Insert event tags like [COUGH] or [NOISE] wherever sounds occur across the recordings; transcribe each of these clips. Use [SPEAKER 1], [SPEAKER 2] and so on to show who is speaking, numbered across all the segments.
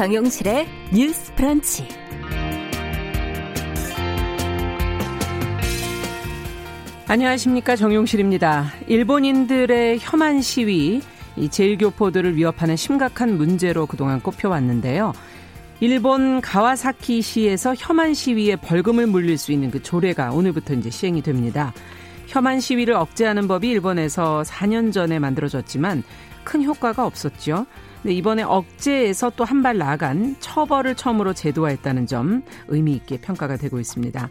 [SPEAKER 1] 정용실의 뉴스 프런치.
[SPEAKER 2] 안녕하십니까 정용실입니다. 일본인들의 혐한 시위, 이 제일교포들을 위협하는 심각한 문제로 그동안 꼽혀왔는데요. 일본 가와사키시에서 혐한 시위에 벌금을 물릴 수 있는 그 조례가 오늘부터 이제 시행이 됩니다. 혐한 시위를 억제하는 법이 일본에서 4년 전에 만들어졌지만 큰 효과가 없었죠. 네, 이번에 억제에서 또 한 발 나아간 처벌을 처음으로 제도화했다는 점 의미 있게 평가가 되고 있습니다.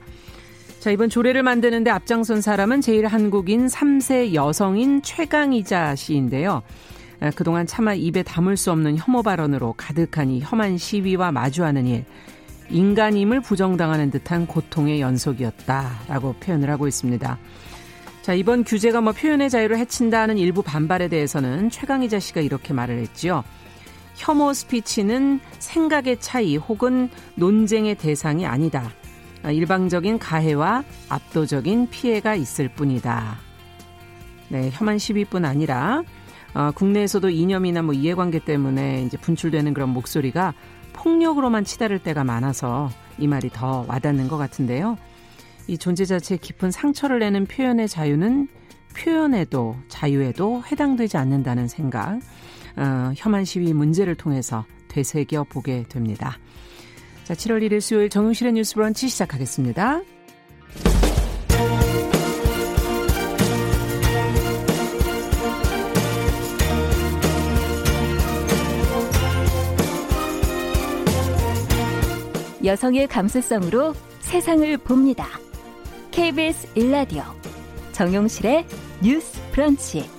[SPEAKER 2] 자, 이번 조례를 만드는데 앞장선 사람은 제일 한국인 3세 여성인 최강희자 씨인데요. 아, 그동안 차마 입에 담을 수 없는 혐오 발언으로 가득한 이 혐한 시위와 마주하는 일, 인간임을 부정당하는 듯한 고통의 연속이었다라고 표현을 하고 있습니다. 자, 이번 규제가 뭐 표현의 자유를 해친다는 일부 반발에 대해서는 최강희자 씨가 이렇게 말을 했지요. 혐오 스피치는 생각의 차이 혹은 논쟁의 대상이 아니다. 아, 일방적인 가해와 압도적인 피해가 있을 뿐이다. 네, 혐한 시위뿐 아니라 어, 국내에서도 이념이나 뭐 이해관계 때문에 이제 분출되는 그런 목소리가 폭력으로만 치달을 때가 많아서 이 말이 더 와닿는 것 같은데요. 이 존재 자체에 깊은 상처를 내는 표현의 자유는 표현에도 자유에도 해당되지 않는다는 생각. 어, 혐한 시위 문제를 통해서 되새겨 보게 됩니다. 자, 7월 1일 수요일 정용실의 뉴스 브런치 시작하겠습니다.
[SPEAKER 1] 여성의 감수성으로 세상을 봅니다. KBS 일라디오 정용실의 뉴스 브런치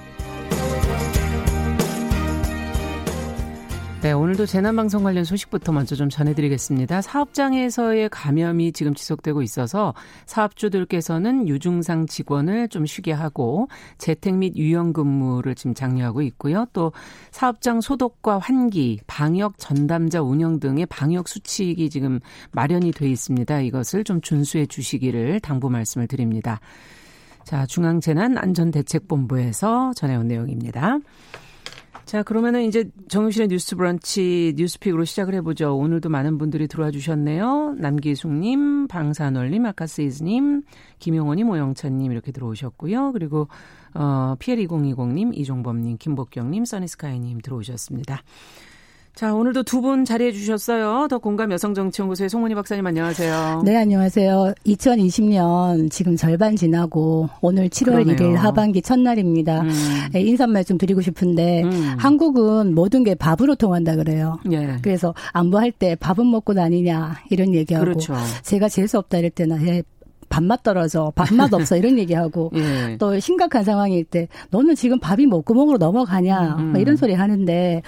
[SPEAKER 2] 네, 오늘도 재난방송 관련 소식부터 먼저 좀 전해드리겠습니다. 사업장에서의 감염이 지금 지속되고 있어서 사업주들께서는 유증상 직원을 좀 쉬게 하고 재택 및 유연 근무를 지금 장려하고 있고요. 또 사업장 소독과 환기, 방역 전담자 운영 등의 방역 수칙이 지금 마련이 돼 있습니다. 이것을 좀 준수해 주시기를 당부 말씀을 드립니다. 자, 중앙재난안전대책본부에서 전해온 내용입니다. 자, 그러면은 이제 정유실의 뉴스 브런치 뉴스픽으로 시작을 해보죠. 오늘도 많은 분들이 들어와 주셨네요. 남기숙님, 방산월님, 아카스이즈님, 김용호님, 오영찬님 이렇게 들어오셨고요. 그리고, 어, 피엘2020님, 이종범님, 김복경님, 써니스카이님 들어오셨습니다. 자, 오늘도 두 분 자리해 주셨어요. 더 공감 여성정치연구소의 송은희 박사님 안녕하세요.
[SPEAKER 3] 네, 안녕하세요. 2020년 지금 절반 지나고 오늘 7월 그러네요. 1일 하반기 첫날입니다. 음. 네, 인사말 좀 드리고 싶은데 음. 한국은 모든 게 밥으로 통한다 그래요. 예. 그래서 안부할 때 밥은 먹고 다니냐 이런 얘기하고 그렇죠. 제가 재수 없다 이럴 때는 예, 밥맛 떨어져, 밥맛 없어 이런 얘기하고 [LAUGHS] 예. 또 심각한 상황일 때 너는 지금 밥이 목구멍으로 넘어가냐 음. 이런 소리 하는데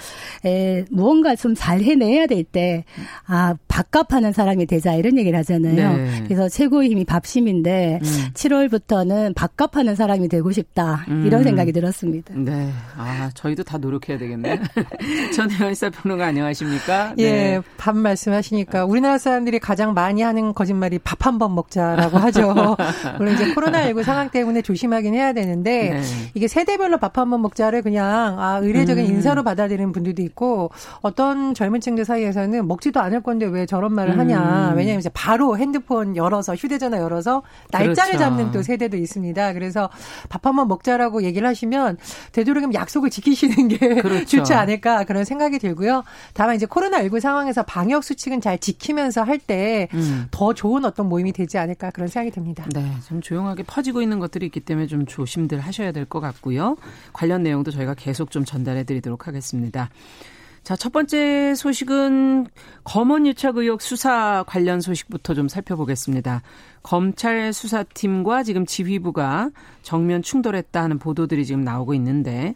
[SPEAKER 3] 에, 무언가 좀 잘 해내야 될 때 아 밥값하는 사람이 되자 이런 얘기를 하잖아요. 네. 그래서 최고의 힘이 밥심인데 음. 7월부터는 밥값하는 사람이 되고 싶다 이런 음. 생각이 들었습니다.
[SPEAKER 2] 네, 아 저희도 다 노력해야 되겠네. [LAUGHS] 전혜원 시사평론가 안녕하십니까?
[SPEAKER 4] 예, 네. 밥 말씀하시니까 우리나라 사람들이 가장 많이 하는 거짓말이 밥 한 번 먹자라고 하죠. [LAUGHS] 하죠. [LAUGHS] 물론 이제 코로나19 상황 때문에 조심하긴 해야 되는데 네. 이게 세대별로 밥 한 번 먹자를 그냥 아 의례적인 음. 인사로 받아들이는 분들도 있고 어떤 젊은 층들 사이에서는 먹지도 않을 건데 왜 저런 말을 하냐. 음. 왜냐하면 이제 바로 핸드폰 열어서 휴대전화 열어서 날짜를 그렇죠. 잡는 또 세대도 있습니다. 그래서 밥 한 번 먹자라고 얘기를 하시면 되도록이면 약속을 지키시는 게 [LAUGHS] 그렇죠. 좋지 않을까 그런 생각이 들고요. 다만 이제 코로나19 상황에서 방역 수칙은 잘 지키면서 할 때더 음. 좋은 어떤 모임이 되지 않을까 그런 생각이 생각이 듭니다.
[SPEAKER 2] 네, 좀 조용하게 퍼지고 있는 것들이 있기 때문에 좀 조심들 하셔야 될 것 같고요. 관련 내용도 저희가 계속 좀 전달해 드리도록 하겠습니다. 자, 첫 번째 소식은 검언 유착 의혹 수사 관련 소식부터 좀 살펴보겠습니다. 검찰 수사팀과 지금 지휘부가 정면 충돌했다 하는 보도들이 지금 나오고 있는데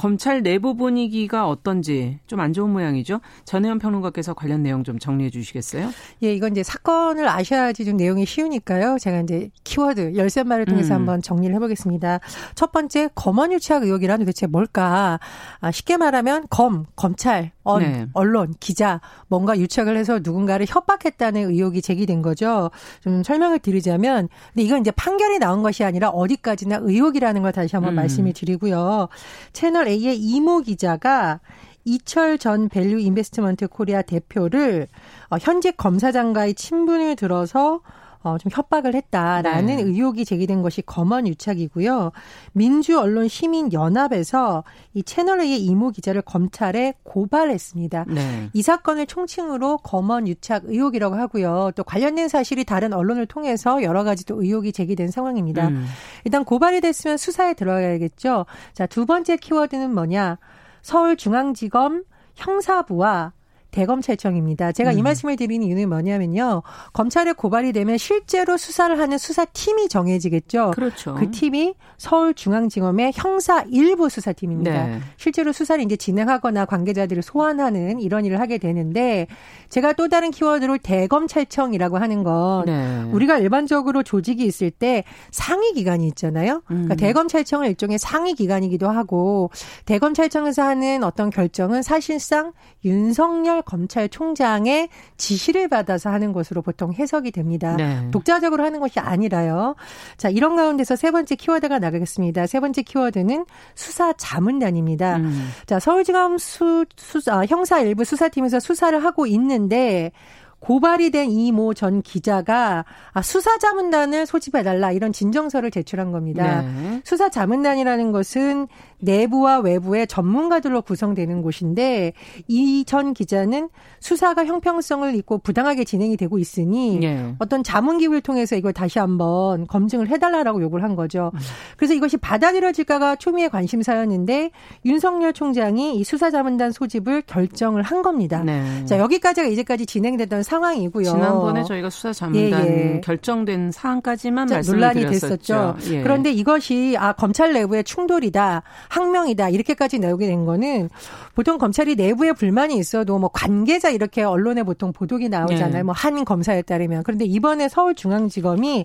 [SPEAKER 2] 검찰 내부 분위기가 어떤지 좀 안 좋은 모양이죠. 전혜연 평론가께서 관련 내용 좀 정리해 주시겠어요?
[SPEAKER 4] 예, 이건 이제 사건을 아셔야지 좀 내용이 쉬우니까요. 제가 이제 키워드 열쇠 말을 통해서 음. 한번 정리를 해보겠습니다. 첫 번째 검언 유착 의혹이란 도대체 뭘까? 아, 쉽게 말하면 검 검찰 언, 네. 언론, 기자 뭔가 유착을 해서 누군가를 협박했다는 의혹이 제기된 거죠. 좀 설명을 드리자면 근데 이건 이제 판결이 나온 것이 아니라 어디까지나 의혹이라는 걸 다시 한번 음. 말씀을 드리고요. 채널 A의 이모 기자가 이철 전 밸류 인베스트먼트 코리아 대표를 어, 현직 검사장과의 친분을 들어서 어, 좀 협박을 했다라는 네. 의혹이 제기된 것이 검언 유착이고요. 민주언론시민연합에서 이 채널A의 이모 기자를 검찰에 고발했습니다. 네. 이 사건을 총칭으로 검언 유착 의혹이라고 하고요. 또 관련된 사실이 다른 언론을 통해서 여러 가지 또 의혹이 제기된 상황입니다. 음. 일단 고발이 됐으면 수사에 들어가야겠죠. 자, 두 번째 키워드는 뭐냐? 서울중앙지검 형사부와 대검찰청입니다. 제가 음. 이 말씀을 드리는 이유는 뭐냐면요. 검찰에 고발이 되면 실제로 수사를 하는 수사팀이 정해지겠죠.
[SPEAKER 2] 그렇죠.
[SPEAKER 4] 그 팀이 서울중앙지검의 형사 일부 수사팀입니다. 네. 실제로 수사를 이제 진행하거나 관계자들을 소환하는 이런 일을 하게 되는데 제가 또 다른 키워드로 대검찰청이라고 하는 건 네. 우리가 일반적으로 조직이 있을 때 상위 기관이 있잖아요. 그러니까 음. 대검찰청은 일종의 상위 기관이기도 하고 대검찰청에서 하는 어떤 결정은 사실상 윤석열 윤석열 검찰총장의 지시를 받아서 하는 것으로 보통 해석이 됩니다. 네. 독자적으로 하는 것이 아니라요. 자, 이런 가운데서 세 번째 키워드가 나가겠습니다. 세 번째 키워드는 수사 자문단입니다. 음. 자, 서울지검 수, 수, 아, 형사 일부 수사팀에서 수사를 하고 있는데 고발이 된 이 모 전 기자가 아, 수사자문단을 소집해달라 이런 진정서를 제출한 겁니다. 네. 수사자문단이라는 것은 내부와 외부의 전문가들로 구성되는 곳인데 이 전 기자는 수사가 형평성을 잃고 부당하게 진행이 되고 있으니 네. 어떤 자문 기구를 통해서 이걸 다시 한번 검증을 해달라라고 요구를 한 거죠. 음. 그래서 이것이 받아들여질까가 초미의 관심사였는데 윤석열 총장이 이 수사자문단 소집을 결정을 한 겁니다. 네. 자 여기까지가 이제까지 진행되던 상황이고요.
[SPEAKER 2] 지난번에 저희가 수사 자문단 예, 예. 결정된 사안까지만 말씀을 논란이 드렸었죠. 됐었죠.
[SPEAKER 4] 예. 그런데 이것이 아 검찰 내부의 충돌이다, 항명이다 이렇게까지 나오게 된 거는 보통 검찰이 내부에 불만이 있어도 뭐 관계자 이렇게 언론에 보통 보도기 나오잖아요. 예. 뭐한 검사에 따르면 그런데 이번에 서울중앙지검이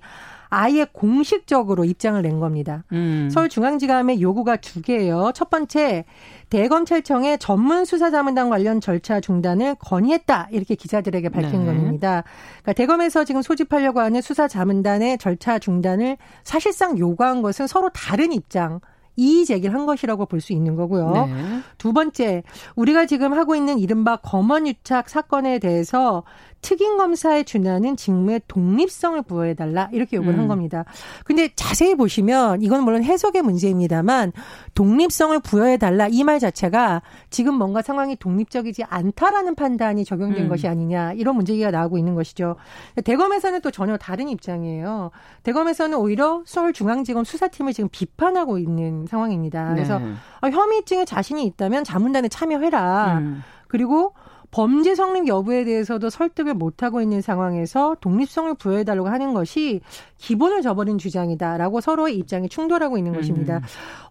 [SPEAKER 4] 아예 공식적으로 입장을 낸 겁니다. 음. 서울중앙지검의 요구가 두 개예요. 첫 번째 대검찰청의 전문 수사자문단 관련 절차 중단을 건의했다 이렇게 기자들에게 밝힌 네. 겁니다. 그러니까 대검에서 지금 소집하려고 하는 수사자문단의 절차 중단을 사실상 요구한 것은 서로 다른 입장. 이의 제기를 한 것이라고 볼 수 있는 거고요. 네. 두 번째, 우리가 지금 하고 있는 이른바 검언 유착 사건에 대해서 특임 검사에 준하는 직무의 독립성을 부여해달라 이렇게 요구를 음. 한 겁니다. 근데 자세히 보시면 이건 물론 해석의 문제입니다만 독립성을 부여해달라 이 말 자체가 지금 뭔가 상황이 독립적이지 않다라는 판단이 적용된 음. 것이 아니냐 이런 문제가 나오고 있는 것이죠. 대검에서는 또 전혀 다른 입장이에요. 대검에서는 오히려 서울중앙지검 수사팀을 지금 비판하고 있는 상황입니다. 그래서 네. 아, 혐의증에 자신이 있다면 자문단에 참여해라. 음. 그리고 범죄 성립 여부에 대해서도 설득을 못하고 있는 상황에서 독립성을 부여해달라고 하는 것이 기본을 저버린 주장이다라고 서로의 입장이 충돌하고 있는 것입니다. 음.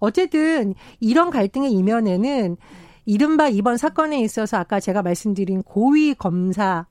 [SPEAKER 4] 어쨌든 이런 갈등의 이면에는 이른바 이번 사건에 있어서 아까 제가 말씀드린 고위 검사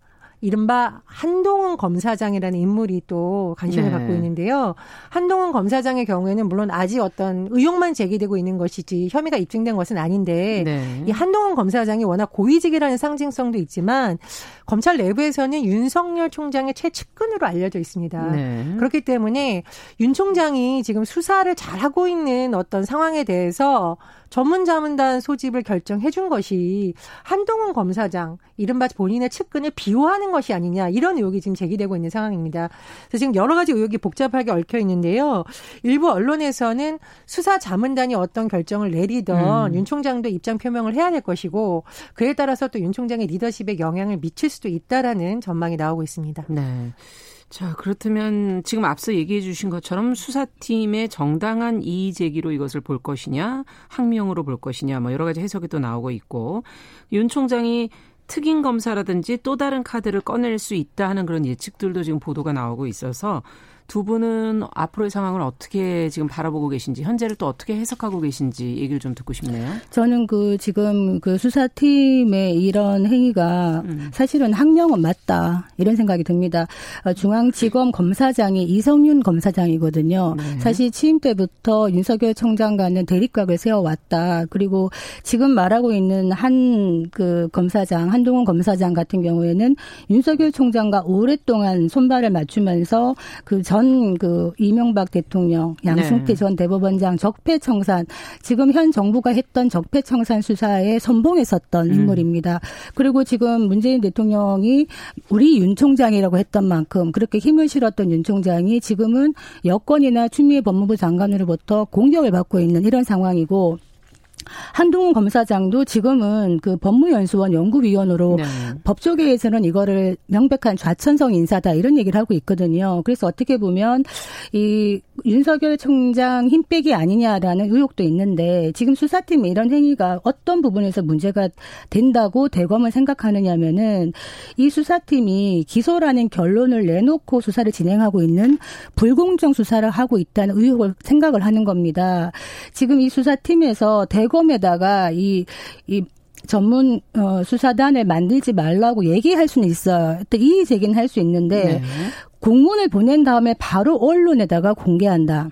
[SPEAKER 4] 이른바 한동훈 검사장이라는 인물이 또 관심을 네. 갖고 있는데요. 한동훈 검사장의 경우에는 물론 아직 어떤 의혹만 제기되고 있는 것이지 혐의가 입증된 것은 아닌데 네. 이 한동훈 검사장이 워낙 고위직이라는 상징성도 있지만 검찰 내부에서는 윤석열 총장의 최측근으로 알려져 있습니다. 네. 그렇기 때문에 윤 총장이 지금 수사를 잘하고 있는 어떤 상황에 대해서 전문 자문단 소집을 결정해 준 것이 한동훈 검사장 이른바 본인의 측근을 비호하는 것이 아니냐 이런 의혹이 지금 제기되고 있는 상황입니다. 그래서 지금 여러 가지 의혹이 복잡하게 얽혀 있는데요. 일부 언론에서는 수사 자문단이 어떤 결정을 내리던 음. 윤 총장도 입장 표명을 해야 될 것이고 그에 따라서 또 윤 총장의 리더십에 영향을 미칠 수도 있다라는 전망이 나오고 있습니다.
[SPEAKER 2] 네. 자, 그렇다면 지금 앞서 얘기해 주신 것처럼 수사팀의 정당한 이의 제기로 이것을 볼 것이냐, 항명으로 볼 것이냐, 뭐 여러 가지 해석이 또 나오고 있고, 윤 총장이 특임 검사라든지 또 다른 카드를 꺼낼 수 있다 하는 그런 예측들도 지금 보도가 나오고 있어서 두 분은 앞으로의 상황을 어떻게 지금 바라보고 계신지 현재를 또 어떻게 해석하고 계신지 얘기를 좀 듣고 싶네요.
[SPEAKER 3] 저는 그 지금 그 수사팀의 이런 행위가 음. 사실은 학명은 맞다 이런 생각이 듭니다. 어, 중앙지검 검사장이 이성윤 검사장이거든요. 네. 사실 취임 때부터 윤석열 총장과는 대립각을 세워왔다. 그리고 지금 말하고 있는 한 그 검사장 한동훈 검사장 같은 경우에는 윤석열 총장과 오랫동안 손발을 맞추면서 그 전그 그 이명박 대통령, 양승태 네. 전 대법원장 적폐청산 지금 현 정부가 했던 적폐청산 수사에 선봉했었던 음. 인물입니다. 그리고 지금 문재인 대통령이 우리 윤 총장이라고 했던 만큼 그렇게 힘을 실었던 윤 총장이 지금은 여권이나 추미애 법무부 장관으로부터 공격을 받고 있는 이런 상황이고 한동훈 검사장도 지금은 그 법무연수원 연구위원으로 네. 법조계에서는 이거를 명백한 좌천성 인사다 이런 얘기를 하고 있거든요. 그래서 어떻게 보면 이 윤석열 총장 힘빼기 아니냐라는 의혹도 있는데 지금 수사팀이 이런 행위가 어떤 부분에서 문제가 된다고 대검은 생각하느냐면은 이 수사팀이 기소라는 결론을 내놓고 수사를 진행하고 있는 불공정 수사를 하고 있다는 의혹을 생각을 하는 겁니다. 지금 이 수사팀에서 대검 대검에다가 이, 이 전문 어, 수사단을 만들지 말라고 얘기할 수는 있어요. 또 이의 제기는 할 수 있는데 네. 공문을 보낸 다음에 바로 언론에다가 공개한다.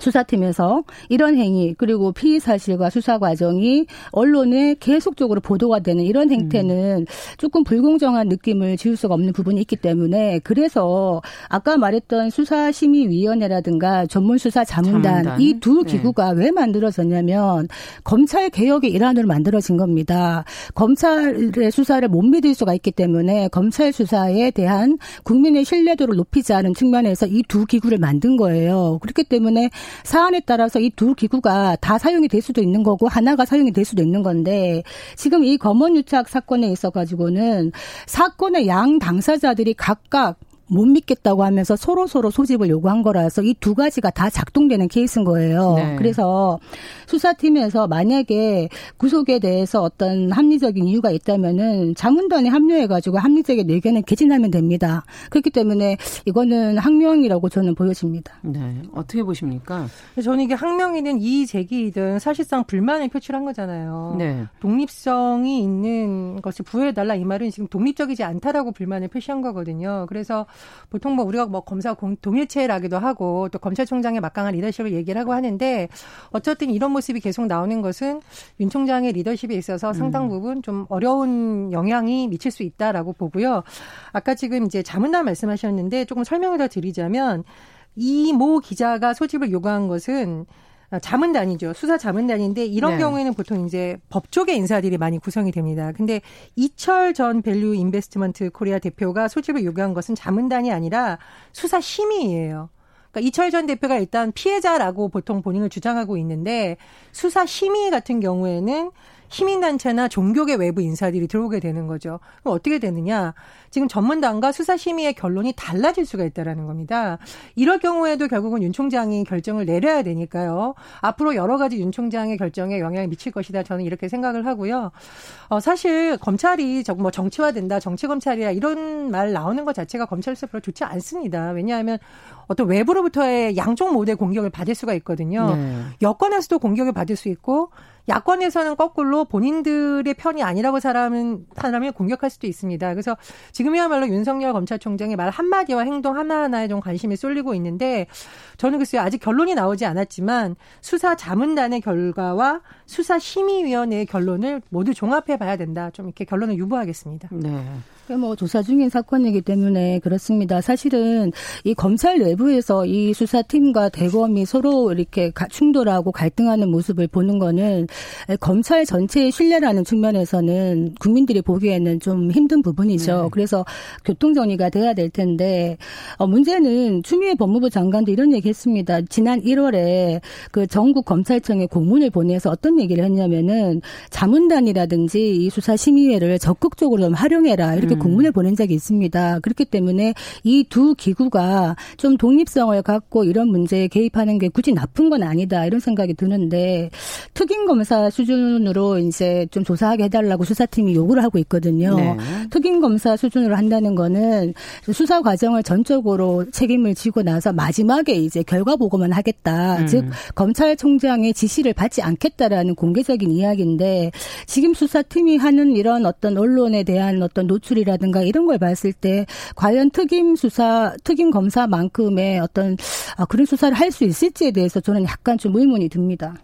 [SPEAKER 3] 수사팀에서 이런 행위 그리고 피의 사실과 수사 과정이 언론에 계속적으로 보도가 되는 이런 행태는 음. 조금 불공정한 느낌을 지울 수가 없는 부분이 있기 때문에 그래서 아까 말했던 수사심의위원회라든가 전문수사 자문단 이두 네. 기구가 네. 왜 만들어졌냐면 검찰 개혁의 일환으로 만들어진 겁니다. 검찰의 수사를 못 믿을 수가 있기 때문에 검찰 수사에 대한 국민의 신뢰도를 높이지 않은 측면에서 이 두 기구를 만든 거예요. 그렇기 때문에 사안에 따라서 이 두 기구가 다 사용이 될 수도 있는 거고 하나가 사용이 될 수도 있는 건데 지금 이 검언 유착 사건에 있어 가지고는 사건의 양 당사자들이 각각 못 믿겠다고 하면서 서로 서로 소집을 요구한 거라서 이 두 가지가 다 작동되는 케이스인 거예요. 네. 그래서 수사팀에서 만약에 구속에 대해서 어떤 합리적인 이유가 있다면은 자문단에 합류해가지고 합리적인 의견을 개진하면 됩니다. 그렇기 때문에 이거는 항명이라고 저는 보여집니다.
[SPEAKER 2] 네, 어떻게 보십니까?
[SPEAKER 4] 저는 이게 항명이든 이의 제기이든 사실상 불만을 표출한 거잖아요. 네. 독립성이 있는 것을 부여해달라 이 말은 지금 독립적이지 않다라고 불만을 표시한 거거든요. 그래서 보통 뭐 우리가 뭐 검사 동일체라기도 하고 또 검찰총장의 막강한 리더십을 얘기를 하고 하는데 어쨌든 이런 모습이 계속 나오는 것은 윤 총장의 리더십에 있어서 상당 음. 부분 좀 어려운 영향이 미칠 수 있다라고 보고요. 아까 지금 이제 자문단 말씀하셨는데 조금 설명을 더 드리자면 이 모 기자가 소집을 요구한 것은 아, 자문단이죠. 수사 자문단인데 이런 네. 경우에는 보통 이제 법조계 인사들이 많이 구성이 됩니다. 근데 이철 전 밸류 인베스트먼트 코리아 대표가 소집을 요구한 것은 자문단이 아니라 수사 심의예요. 그러니까 이철 전 대표가 일단 피해자라고 보통 본인을 주장하고 있는데 수사 심의 같은 경우에는 시민단체나 종교계 외부 인사들이 들어오게 되는 거죠. 그럼 어떻게 되느냐? 지금 자문단과 수사심의의 결론이 달라질 수가 있다라는 겁니다. 이럴 경우에도 결국은 윤 총장이 결정을 내려야 되니까요. 앞으로 여러 가지 윤 총장의 결정에 영향을 미칠 것이다. 저는 이렇게 생각을 하고요. 어, 사실 검찰이 뭐 정치화된다, 정치검찰이야 이런 말 나오는 것 자체가 검찰에서 별로 좋지 않습니다. 왜냐하면 어떤 외부로부터의 양쪽 모두의 공격을 받을 수가 있거든요. 네. 여권에서도 공격을 받을 수 있고 야권에서는 거꾸로 본인들의 편이 아니라고 사람은 사람을 공격할 수도 있습니다. 그래서 지금이야말로 윤석열 검찰총장의 말 한마디와 행동 하나하나에 좀 관심이 쏠리고 있는데 저는 글쎄요 아직 결론이 나오지 않았지만 수사 자문단의 결과와 수사 심의위원회의 결론을 모두 종합해 봐야 된다. 좀 이렇게 결론을 유보하겠습니다. 네.
[SPEAKER 3] 뭐 조사 중인 사건이기 때문에 그렇습니다. 사실은 이 검찰 내부에서 이 수사팀과 대검이 서로 이렇게 충돌하고 갈등하는 모습을 보는 거는 검찰 전체의 신뢰라는 측면에서는 국민들이 보기에는 좀 힘든 부분이죠. 네. 그래서 교통 정리가 돼야 될 텐데 어 문제는 추미애 법무부 장관도 이런 얘기했습니다. 지난 1월에 그 전국 검찰청에 공문을 보내서 어떤 얘기를 했냐면은 자문단이라든지 이 수사 심의회를 적극적으로 좀 활용해라 이렇게 음. 공문을 보낸 적이 있습니다. 그렇기 때문에 이 두 기구가 좀 독립성을 갖고 이런 문제에 개입하는 게 굳이 나쁜 건 아니다 이런 생각이 드는데 특임 검사 수준으로 이제 좀 조사하게 해달라고 수사팀이 요구를 하고 있거든요. 네. 특임 검사 수준으로 한다는 거는 수사 과정을 전적으로 책임을 지고 나서 마지막에 이제 결과 보고만 하겠다. 음. 즉 검찰총장의 지시를 받지 않겠다라는 공개적인 이야기인데 지금 수사팀이 하는 이런 어떤 언론에 대한 어떤 노출이라 든가 이런 걸 봤을 때 과연 특임 수사, 특임 검사만큼의 어떤 아, 그런 수사를 할 수 있을지에 대해서 저는 약간 좀 의문이 듭니다.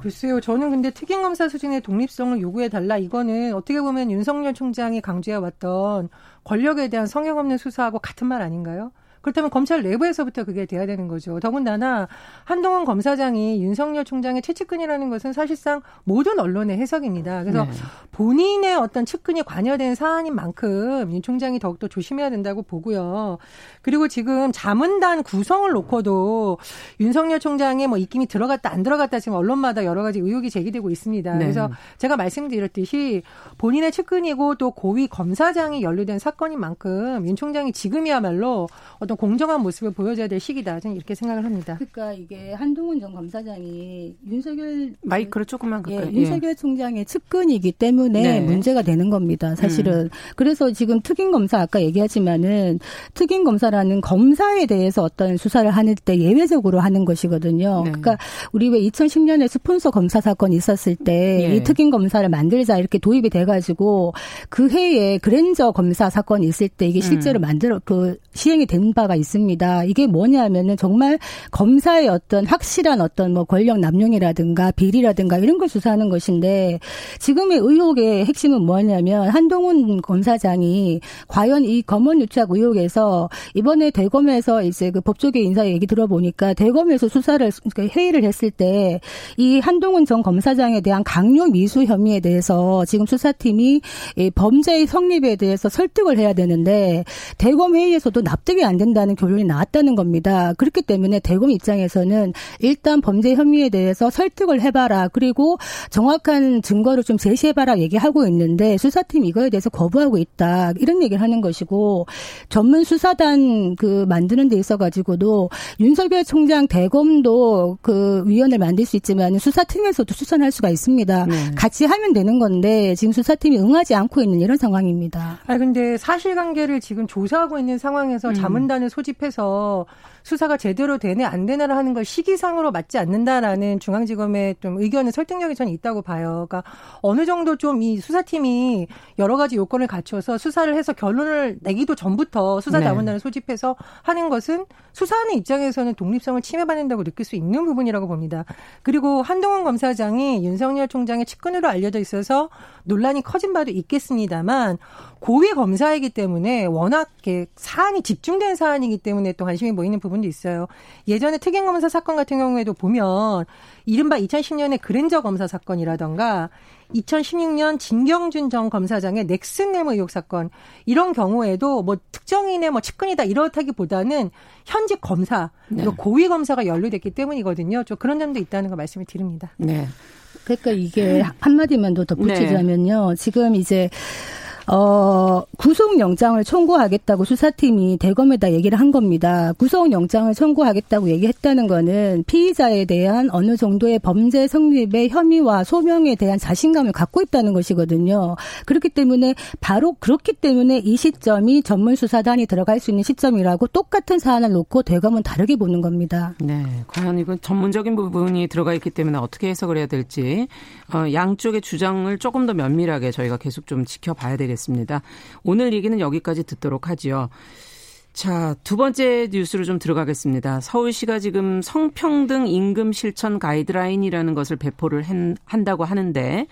[SPEAKER 4] 글쎄요. 저는 근데 특임검사 수준의 독립성을 요구해 달라. 이거는 어떻게 보면 윤석열 총장이 강조해 왔던 권력에 대한 성역 없는 수사하고 같은 말 아닌가요? 그렇다면 검찰 내부에서부터 그게 돼야 되는 거죠. 더군다나 한동훈 검사장이 윤석열 총장의 최측근이라는 것은 사실상 모든 언론의 해석입니다. 그래서 네. 본인의 어떤 측근이 관여된 사안인 만큼 윤 총장이 더욱더 조심해야 된다고 보고요. 그리고 지금 자문단 구성을 놓고도 윤석열 총장의 뭐 입김이 들어갔다 안 들어갔다 지금 언론마다 여러 가지 의혹이 제기되고 있습니다. 네. 그래서 제가 말씀드렸듯이 본인의 측근이고 또 고위 검사장이 연루된 사건인 만큼 윤 총장이 지금이야말로 어떤 공정한 모습을 보여줘야 될 시기다. 저는 이렇게 생각을 합니다.
[SPEAKER 3] 그러니까 이게 한동훈 전 검사장이 윤석열
[SPEAKER 2] 마이크를 조금만
[SPEAKER 3] 가까이 예, 윤석열 예. 총장의 측근이기 때문에 네. 문제가 되는 겁니다. 사실은 음. 그래서 지금 특임 검사 아까 얘기하지만은 특임 검사라는 검사에 대해서 어떤 수사를 하는 때 예외적으로 하는 것이거든요. 네. 그러니까 우리 왜 2010년에 스폰서 검사 사건 있었을 때이 예. 특임 검사를 만들자 이렇게 도입이 돼가지고 그 해에 그랜저 검사 사건이 있을 때 이게 실제로 음. 만들어 그 시행이 된 바가 있습니다. 이게 뭐냐면은 정말 검사의 어떤 확실한 어떤 뭐 권력 남용이라든가 비리라든가 이런 걸 수사하는 것인데 지금의 의혹의 핵심은 뭐냐면 한동훈 검사장이 과연 이 검언 유착 의혹에서 이번에 대검에서 이제 그 법조계 인사 얘기 들어보니까 대검에서 수사를 그러니까 회의를 했을 때 이 한동훈 전 검사장에 대한 강요 미수 혐의에 대해서 지금 수사팀이 이 범죄의 성립에 대해서 설득을 해야 되는데 대검 회의에서도 납득이 안된 다. 된다는 결론이 나왔다는 겁니다. 그렇기 때문에 대검 입장에서는 일단 범죄 혐의에 대해서 설득을 해봐라. 그리고 정확한 증거를 좀 제시해봐라 얘기하고 있는데 수사팀 이거에 대해서 거부하고 있다. 이런 얘기를 하는 것이고 전문 수사단 그 만드는 데 있어가지고도 윤석열 총장 대검도 그 위원을 만들 수 있지만 수사팀에서도 추천할 수가 있습니다. 네. 같이 하면 되는 건데 지금 수사팀이 응하지 않고 있는 이런 상황입니다.
[SPEAKER 4] 아 근데 사실관계를 지금 조사하고 있는 상황에서 음. 자문단 을 수사을 소집해서 수사가 제대로 되네 안 되네를 하는 걸 시기상으로 맞지 않는다라는 중앙지검의 좀 의견은 설득력이 저는 있다고 봐요. 그러니까 어느 정도 좀 이 수사팀이 여러 가지 요건을 갖춰서 수사를 해서 결론을 내기도 전부터 수사 자문단을 네. 소집해서 하는 것은 수사하는 입장에서는 독립성을 침해받는다고 느낄 수 있는 부분이라고 봅니다. 그리고 한동훈 검사장이 윤석열 총장의 측근으로 알려져 있어서 논란이 커진 바도 있겠습니다만 고위 검사이기 때문에 워낙 사안이 집중된 사안이기 때문에 또 관심이 모이는 부분 도 있어요. 예전에 특임검사 사건 같은 경우에도 보면 이른바 2010년에 그랜저 검사 사건이라던가 2016년 진경준 전 검사장의 넥슨 네모 의혹 사건 이런 경우에도 뭐 특정인의 뭐 측근이다 이렇다기보다는 현직 검사 네. 고위 검사가 연루됐기 때문이거든요. 좀 그런 점도 있다는 거 말씀을 드립니다.
[SPEAKER 3] 네. 그러니까 이게 한마디만 더 덧붙이자면요. 네. 지금 이제 어, 구속영장을 청구하겠다고 수사팀이 대검에다 얘기를 한 겁니다. 구속영장을 청구하겠다고 얘기했다는 거는 피의자에 대한 어느 정도의 범죄 성립의 혐의와 소명에 대한 자신감을 갖고 있다는 것이거든요. 그렇기 때문에 바로 그렇기 때문에 이 시점이 전문 수사단이 들어갈 수 있는 시점이라고 똑같은 사안을 놓고 대검은 다르게 보는 겁니다.
[SPEAKER 2] 네. 과연 이건 전문적인 부분이 들어가 있기 때문에 어떻게 해석을 해야 될지 어, 양쪽의 주장을 조금 더 면밀하게 저희가 계속 좀 지켜봐야 되겠습니다. 되겠습니다. 오늘 얘기는 여기까지 듣도록 하지요. 자, 두 번째 뉴스로 좀 들어가겠습니다. 서울시가 지금 성평등 임금 실천 가이드라인이라는 것을 배포를 한다고 하는데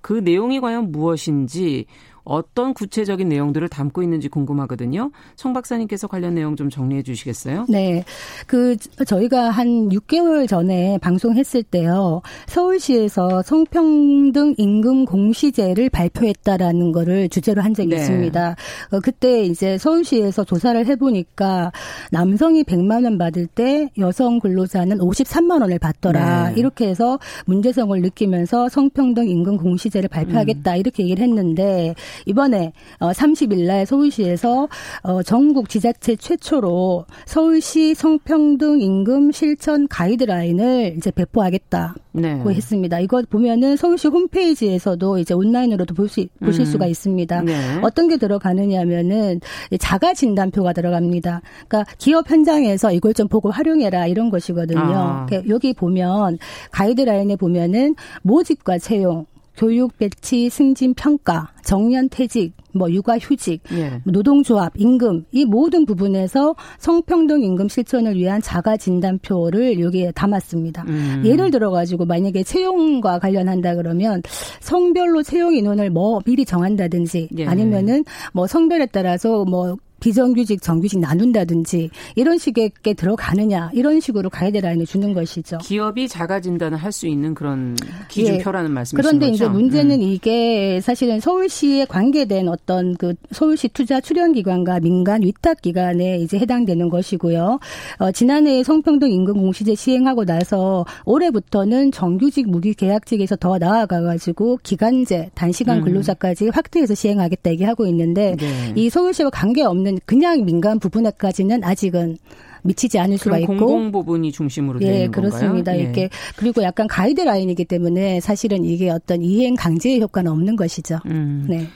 [SPEAKER 2] 그 내용이 과연 무엇인지 어떤 구체적인 내용들을 담고 있는지 궁금하거든요. 청 박사님께서 관련 내용 좀 정리해 주시겠어요?
[SPEAKER 3] 네. 그 저희가 한 6개월 전에 방송했을 때요. 서울시에서 성평등 임금 공시제를 발표했다라는 거를 주제로 한 적이 네. 있습니다. 어, 그때 이제 서울시에서 조사를 해 보니까 남성이 100만 원 받을 때 여성 근로자는 53만 원을 받더라. 네. 이렇게 해서 문제성을 느끼면서 성평등 임금 공시제를 발표하겠다. 음. 이렇게 얘기를 했는데 이번에 어 30일 날 서울시에서 어 전국 지자체 최초로 서울시 성평등 임금 실천 가이드라인을 이제 배포하겠다고 네. 했습니다. 이거 보면은 서울시 홈페이지에서도 이제 온라인으로도 볼 수, 보실 음. 수가 있습니다. 네. 어떤 게 들어가느냐면은 자가 진단표가 들어갑니다. 그러니까 기업 현장에서 이걸 좀 보고 활용해라 이런 것이거든요. 아. 여기 보면 가이드라인에 보면은 모집과 채용 교육 배치, 승진 평가, 정년 퇴직, 뭐 육아 휴직, 예. 노동조합, 임금 이 모든 부분에서 성평등 임금 실천을 위한 자가 진단표를 여기에 담았습니다. 음. 예를 들어 가지고 만약에 채용과 관련한다 그러면 성별로 채용 인원을 뭐 미리 정한다든지 예. 아니면은 뭐 성별에 따라서 뭐 비정규직, 정규직 나눈다든지 이런 게 들어가느냐 이런 식으로 가이드 라인을 주는 것이죠.
[SPEAKER 2] 기업이 자가 진단을 할 수 있는 그런 기준표라는 예. 말씀이신
[SPEAKER 3] 그런데
[SPEAKER 2] 거죠?
[SPEAKER 3] 이제 문제는 음. 이게 사실은 서울시에 관계된 어떤 그 서울시 투자 출연 기관과 민간 위탁 기관에 이제 해당되는 것이고요. 어, 지난해 성평등 임금 공시제 시행하고 나서 올해부터는 정규직 무기 계약직에서 더 나아가 가지고 기간제 단시간 음. 근로자까지 확대해서 시행하겠다 얘기하고 있는데 네. 이 서울시와 관계 없는 있는 그냥 민간 부분에까지는 아직은 미치지 않을 수가 있고
[SPEAKER 2] 공공 부분이 중심으로 되는
[SPEAKER 3] 예, 그렇습니다. 예. 이렇게 그리고 약간 가이드라인이기 때문에 사실은 이게 어떤 이행 강제의 효과는 없는 것이죠. 음. 네.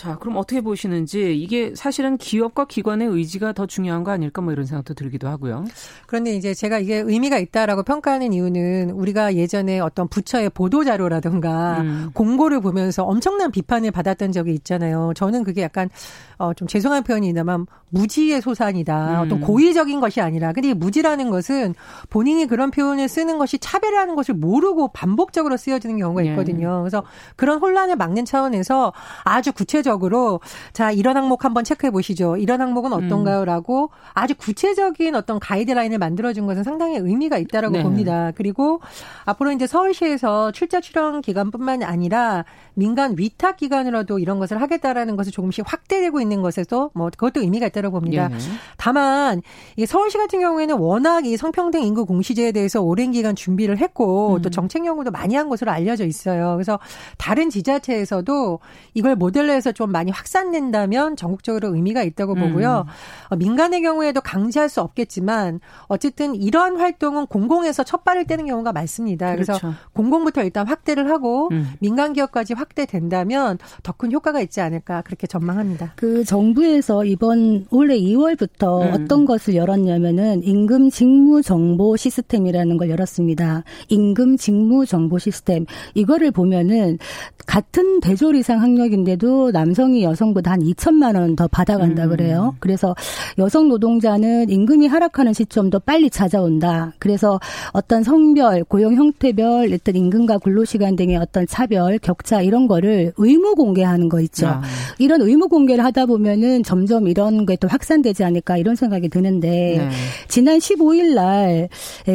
[SPEAKER 2] 자, 그럼 어떻게 보시는지 이게 사실은 기업과 기관의 의지가 더 중요한 거 아닐까 뭐 이런 생각도 들기도 하고요.
[SPEAKER 4] 그런데 이제 제가 이게 의미가 있다라고 평가하는 이유는 우리가 예전에 어떤 부처의 보도 자료라든가 음. 공고를 보면서 엄청난 비판을 받았던 적이 있잖아요. 저는 그게 약간 어, 좀 죄송한 표현이나만 무지의 소산이다. 음. 어떤 고의적인 것이 아니라. 근데 이 무지라는 것은 본인이 그런 표현을 쓰는 것이 차별이라는 것을 모르고 반복적으로 쓰여지는 경우가 예. 있거든요. 예. 그래서 그런 혼란을 막는 차원에서 아주 구체적 으로 자, 이런 항목 한번 체크해 보시죠. 이런 항목은 어떤가요?라고 음. 아주 구체적인 어떤 가이드라인을 만들어준 것은 상당히 의미가 있다라고 네. 봅니다. 그리고 앞으로 이제 서울시에서 출자 출연 기간뿐만 아니라 민간 위탁 기관으로도 이런 것을 하겠다라는 것을 조금씩 확대되고 있는 것에서 뭐 그것도 의미가 있다고 봅니다. 예. 다만 이 서울시 같은 경우에는 워낙 이 성평등 인구 공시제에 대해서 오랜 기간 준비를 했고 음. 또 정책 연구도 많이 한 것으로 알려져 있어요. 그래서 다른 지자체에서도 이걸 모델로 해서 좀 많이 확산된다면 전국적으로 의미가 있다고 보고요. 음. 어, 민간의 경우에도 강제할 수 없겠지만 어쨌든 이러한 활동은 공공에서 첫 발을 떼는 경우가 많습니다. 그래서 그렇죠. 공공부터 일단 확대를 하고 음. 민간 기업까지 확대된다면 더 큰 효과가 있지 않을까 그렇게 전망합니다.
[SPEAKER 3] 그 정부에서 이번 올해 2월부터 음. 어떤 것을 열었냐면은 임금 직무 정보 시스템이라는 걸 열었습니다. 임금 직무 정보 시스템 이거를 보면은 같은 대졸 이상 학력인데도 남성이 여성보다 한 2천만 원 더 받아간다 음. 그래요. 그래서 여성 노동자는 임금이 하락하는 시점도 빨리 찾아온다. 그래서 어떤 성별, 고용 형태별, 어떤 임금과 근로시간 등의 어떤 차별, 격차 이런 거를 의무 공개하는 거 있죠. 아. 이런 의무 공개를 하다 보면은 점점 이런 게 또 확산되지 않을까 이런 생각이 드는데 네. 지난 15일 날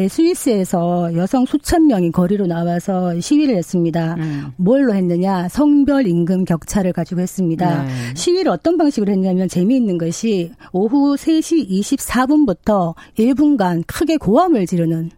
[SPEAKER 3] 스위스에서 여성 수천 명이 거리로 나와서 시위를 했습니다. 음. 뭘로 했느냐? 성별 임금 격차를 가지고 했습니다. 네. 시위를 어떤 방식으로 했냐면 재미있는 것이 오후 3시 24분부터 1분간 크게 고함을 지르는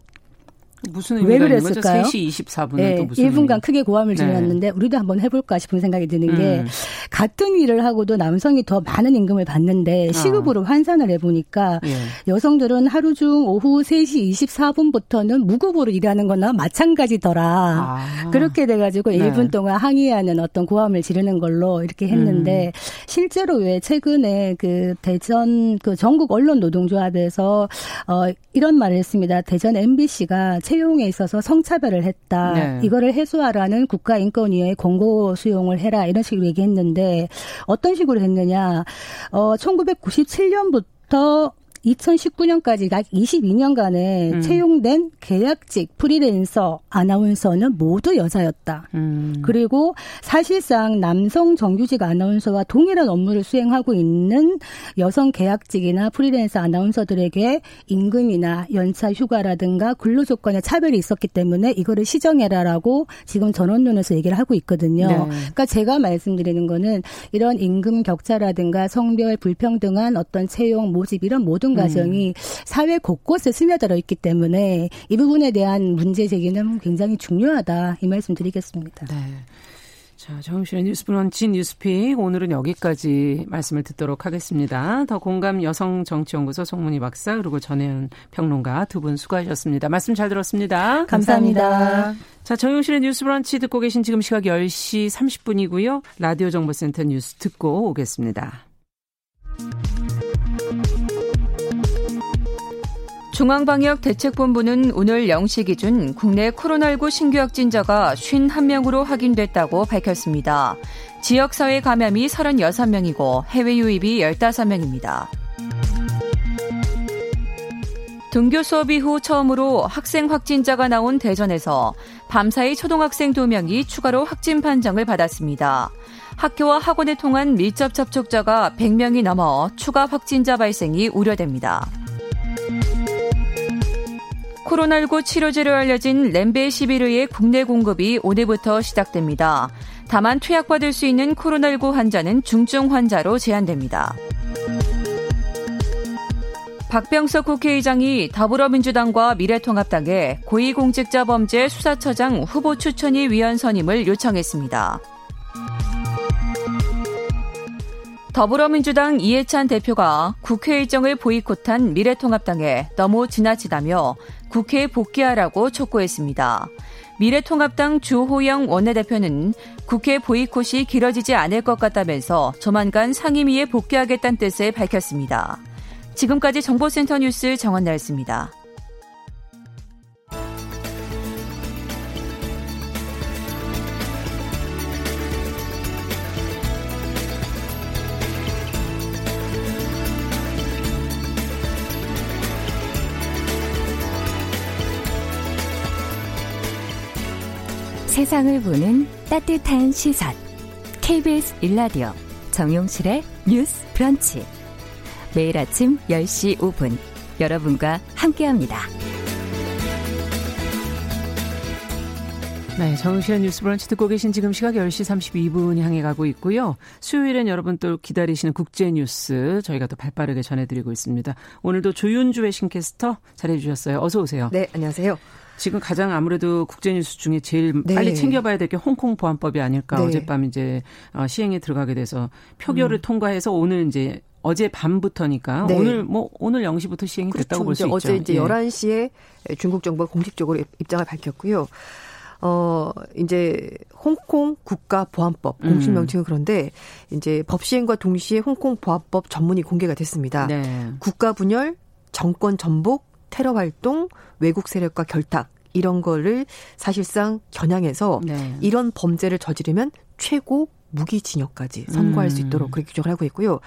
[SPEAKER 2] 무슨 왜 그랬을까요? 3시 24분은 네, 또 무슨
[SPEAKER 3] 1분간 의미? 크게 고함을 지르는데 네. 우리도 한번 해볼까 싶은 생각이 드는 게 음. 같은 일을 하고도 남성이 더 많은 임금을 받는데 아. 시급으로 아. 환산을 해보니까 예. 여성들은 하루 중 오후 3시 24분부터는 무급으로 일하는 거나 마찬가지더라. 아. 그렇게 돼가지고 네. 1분 동안 항의하는 어떤 고함을 지르는 걸로 이렇게 했는데 음. 실제로 왜 최근에 그 대전 그 전국 언론 노동조합에서 어 이런 말을 했습니다. 대전 MBC가 채용에 있어서 성차별을 했다. 네. 이거를 해소하라는 국가인권위에 공고 수용을 해라 이런 식으로 얘기했는데 어떤 식으로 했느냐? 어 1997년부터 2019년까지 약 22년간에 음. 채용된 계약직 프리랜서 아나운서는 모두 여자였다. 음. 그리고 사실상 남성 정규직 아나운서와 동일한 업무를 수행하고 있는 여성 계약직이나 프리랜서 아나운서들에게 임금이나 연차 휴가라든가 근로 조건에 차별이 있었기 때문에 이거를 시정해라라고 지금 전원론에서 얘기를 하고 있거든요. 네. 그러니까 제가 말씀드리는 거는 이런 임금 격차라든가 성별 불평등한 어떤 채용 모집 이런 모든 과정이 음. 사회 곳곳에 스며들어 있기 때문에 이 부분에 대한 문제 제기는 굉장히 중요하다 이 말씀 드리겠습니다. 네.
[SPEAKER 2] 자, 정신의 뉴스 브런치 뉴스픽 오늘은 여기까지 말씀을 듣도록 하겠습니다. 더 공감 여성 정치연구소 송문희 박사 그리고 전혜연 평론가 두 분 수고하셨습니다. 말씀 잘 들었습니다.
[SPEAKER 3] 감사합니다.
[SPEAKER 2] 자, 정용실의 뉴스 브런치 듣고 계신 지금 시각 10시 30분이고요. 라디오 정보센터 뉴스 듣고 오겠습니다.
[SPEAKER 1] 중앙방역대책본부는 오늘 0시 기준 국내 코로나19 신규 확진자가 51명으로 확인됐다고 밝혔습니다. 지역사회 감염이 36명이고 해외 유입이 15명입니다. 등교 수업 이후 처음으로 학생 확진자가 나온 대전에서 밤사이 초등학생 2명이 추가로 확진 판정을 받았습니다. 학교와 학원에 통한 밀접 접촉자가 100명이 넘어 추가 확진자 발생이 우려됩니다. 코로나19 치료제로 알려진 렘베시비르의 국내 공급이 오늘부터 시작됩니다. 다만 투약받을 수 있는 코로나19 환자는 중증 환자로 제한됩니다. 박병석 국회의장이 더불어민주당과 미래통합당에 고위공직자범죄 수사처장 후보 추천위 위원 선임을 요청했습니다. 더불어민주당 이해찬 대표가 국회 일정을 보이콧한 미래통합당에 너무 지나치다며 국회에 복귀하라고 촉구했습니다. 미래통합당 주호영 원내대표는 국회 보이콧이 길어지지 않을 것 같다면서 조만간 상임위에 복귀하겠다는 뜻을 밝혔습니다. 지금까지 정보센터 뉴스 정원나였습니다. 세상을 보는 따뜻한 시선. KBS 일라디오 정용실의 뉴스 브런치. 매일 아침 10시 5분 여러분과 함께합니다.
[SPEAKER 2] 네, 정시현 뉴스 브런치 듣고 계신 지금 시각 10시 32분 향해 가고 있고요. 수요일엔 여러분 또 기다리시는 국제 뉴스 저희가 또 발빠르게 전해드리고 있습니다. 오늘도 조윤주 외신캐스터 잘해주셨어요. 어서 오세요.
[SPEAKER 5] 네, 안녕하세요.
[SPEAKER 2] 지금 가장 아무래도 국제뉴스 중에 제일 네. 빨리 챙겨봐야 될 게 홍콩 보안법이 아닐까. 네. 어젯밤 이제 어, 시행에 들어가게 돼서 표결을 음. 통과해서 오늘 이제 어제 밤부터니까 네. 오늘 뭐 오늘 0시부터 시행이 그렇죠. 됐다고 볼 수 있죠.
[SPEAKER 5] 어제 이제 예. 11시에 중국 정부가 공식적으로 입장을 밝혔고요. 어, 이제 홍콩 국가보안법 공식 음. 명칭은 그런데 이제 법 시행과 동시에 홍콩 보안법 전문이 공개가 됐습니다. 네. 국가 분열, 정권 전복, 테러 활동, 외국 세력과 결탁 이런 거를 사실상 겨냥해서 네. 이런 범죄를 저지르면 최고 무기징역까지 선고할 음. 수 있도록 그렇게 규정을 하고 있고요.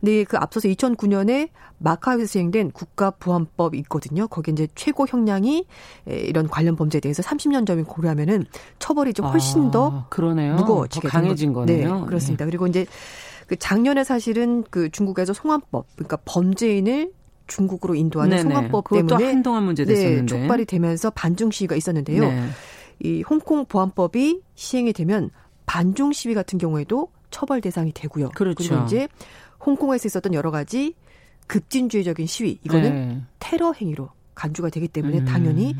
[SPEAKER 5] 근데 그 앞서서 2009년에 마카오에서 시행된 국가보안법이 있거든요. 거기 이제 최고 형량이 이런 관련 범죄에 대해서 30년 전에 고려하면은 처벌이 좀 훨씬 아, 더
[SPEAKER 2] 그러네요.
[SPEAKER 5] 무거워지게
[SPEAKER 2] 더 강해진 거네요.
[SPEAKER 5] 네, 그렇습니다. 네. 그리고 이제 그 작년에 사실은 그 중국에서 송환법 그러니까 범죄인을 중국으로 인도하는 네네. 송환법 때문에
[SPEAKER 2] 한동안 문제 됐었는데
[SPEAKER 5] 네, 촉발이 되면서 반중 시위가 있었는데요. 네. 이 홍콩 보안법이 시행이 되면 반중 시위 같은 경우에도 처벌 대상이 되고요.
[SPEAKER 2] 그렇죠.
[SPEAKER 5] 그리고 이제 홍콩에서 있었던 여러 가지 급진주의적인 시위 이거는 네. 테러 행위로 간주가 되기 때문에 음. 당연히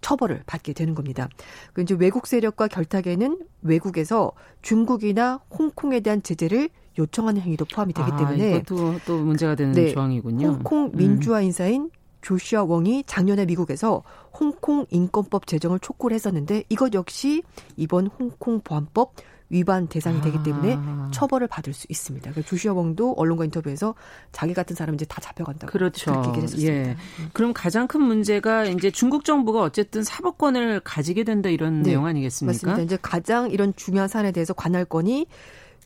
[SPEAKER 5] 처벌을 받게 되는 겁니다. 그 이제 외국 세력과 결탁에는 외국에서 중국이나 홍콩에 대한 제재를 요청하는 행위도 포함이 되기 아, 때문에
[SPEAKER 2] 이것도 또 문제가 되는 네, 조항이군요.
[SPEAKER 5] 홍콩 음. 민주화 인사인 조슈아 웡이 작년에 미국에서 홍콩 인권법 제정을 촉구를 했었는데 이것 역시 이번 홍콩 보안법 위반 대상이 되기 때문에 아. 처벌을 받을 수 있습니다. 그러니까 조슈아 웡도 언론과 인터뷰에서 자기 같은 사람 이제 다 잡혀간다고
[SPEAKER 2] 그렇죠.
[SPEAKER 5] 그렇게 얘기를 했었습니다. 예.
[SPEAKER 2] 음. 그럼 가장 큰 문제가 이제 중국 정부가 어쨌든 사법권을 가지게 된다 이런 네. 내용 아니겠습니까?
[SPEAKER 5] 맞습니다. 이제 가장 이런 중요한 사안에 대해서 관할권이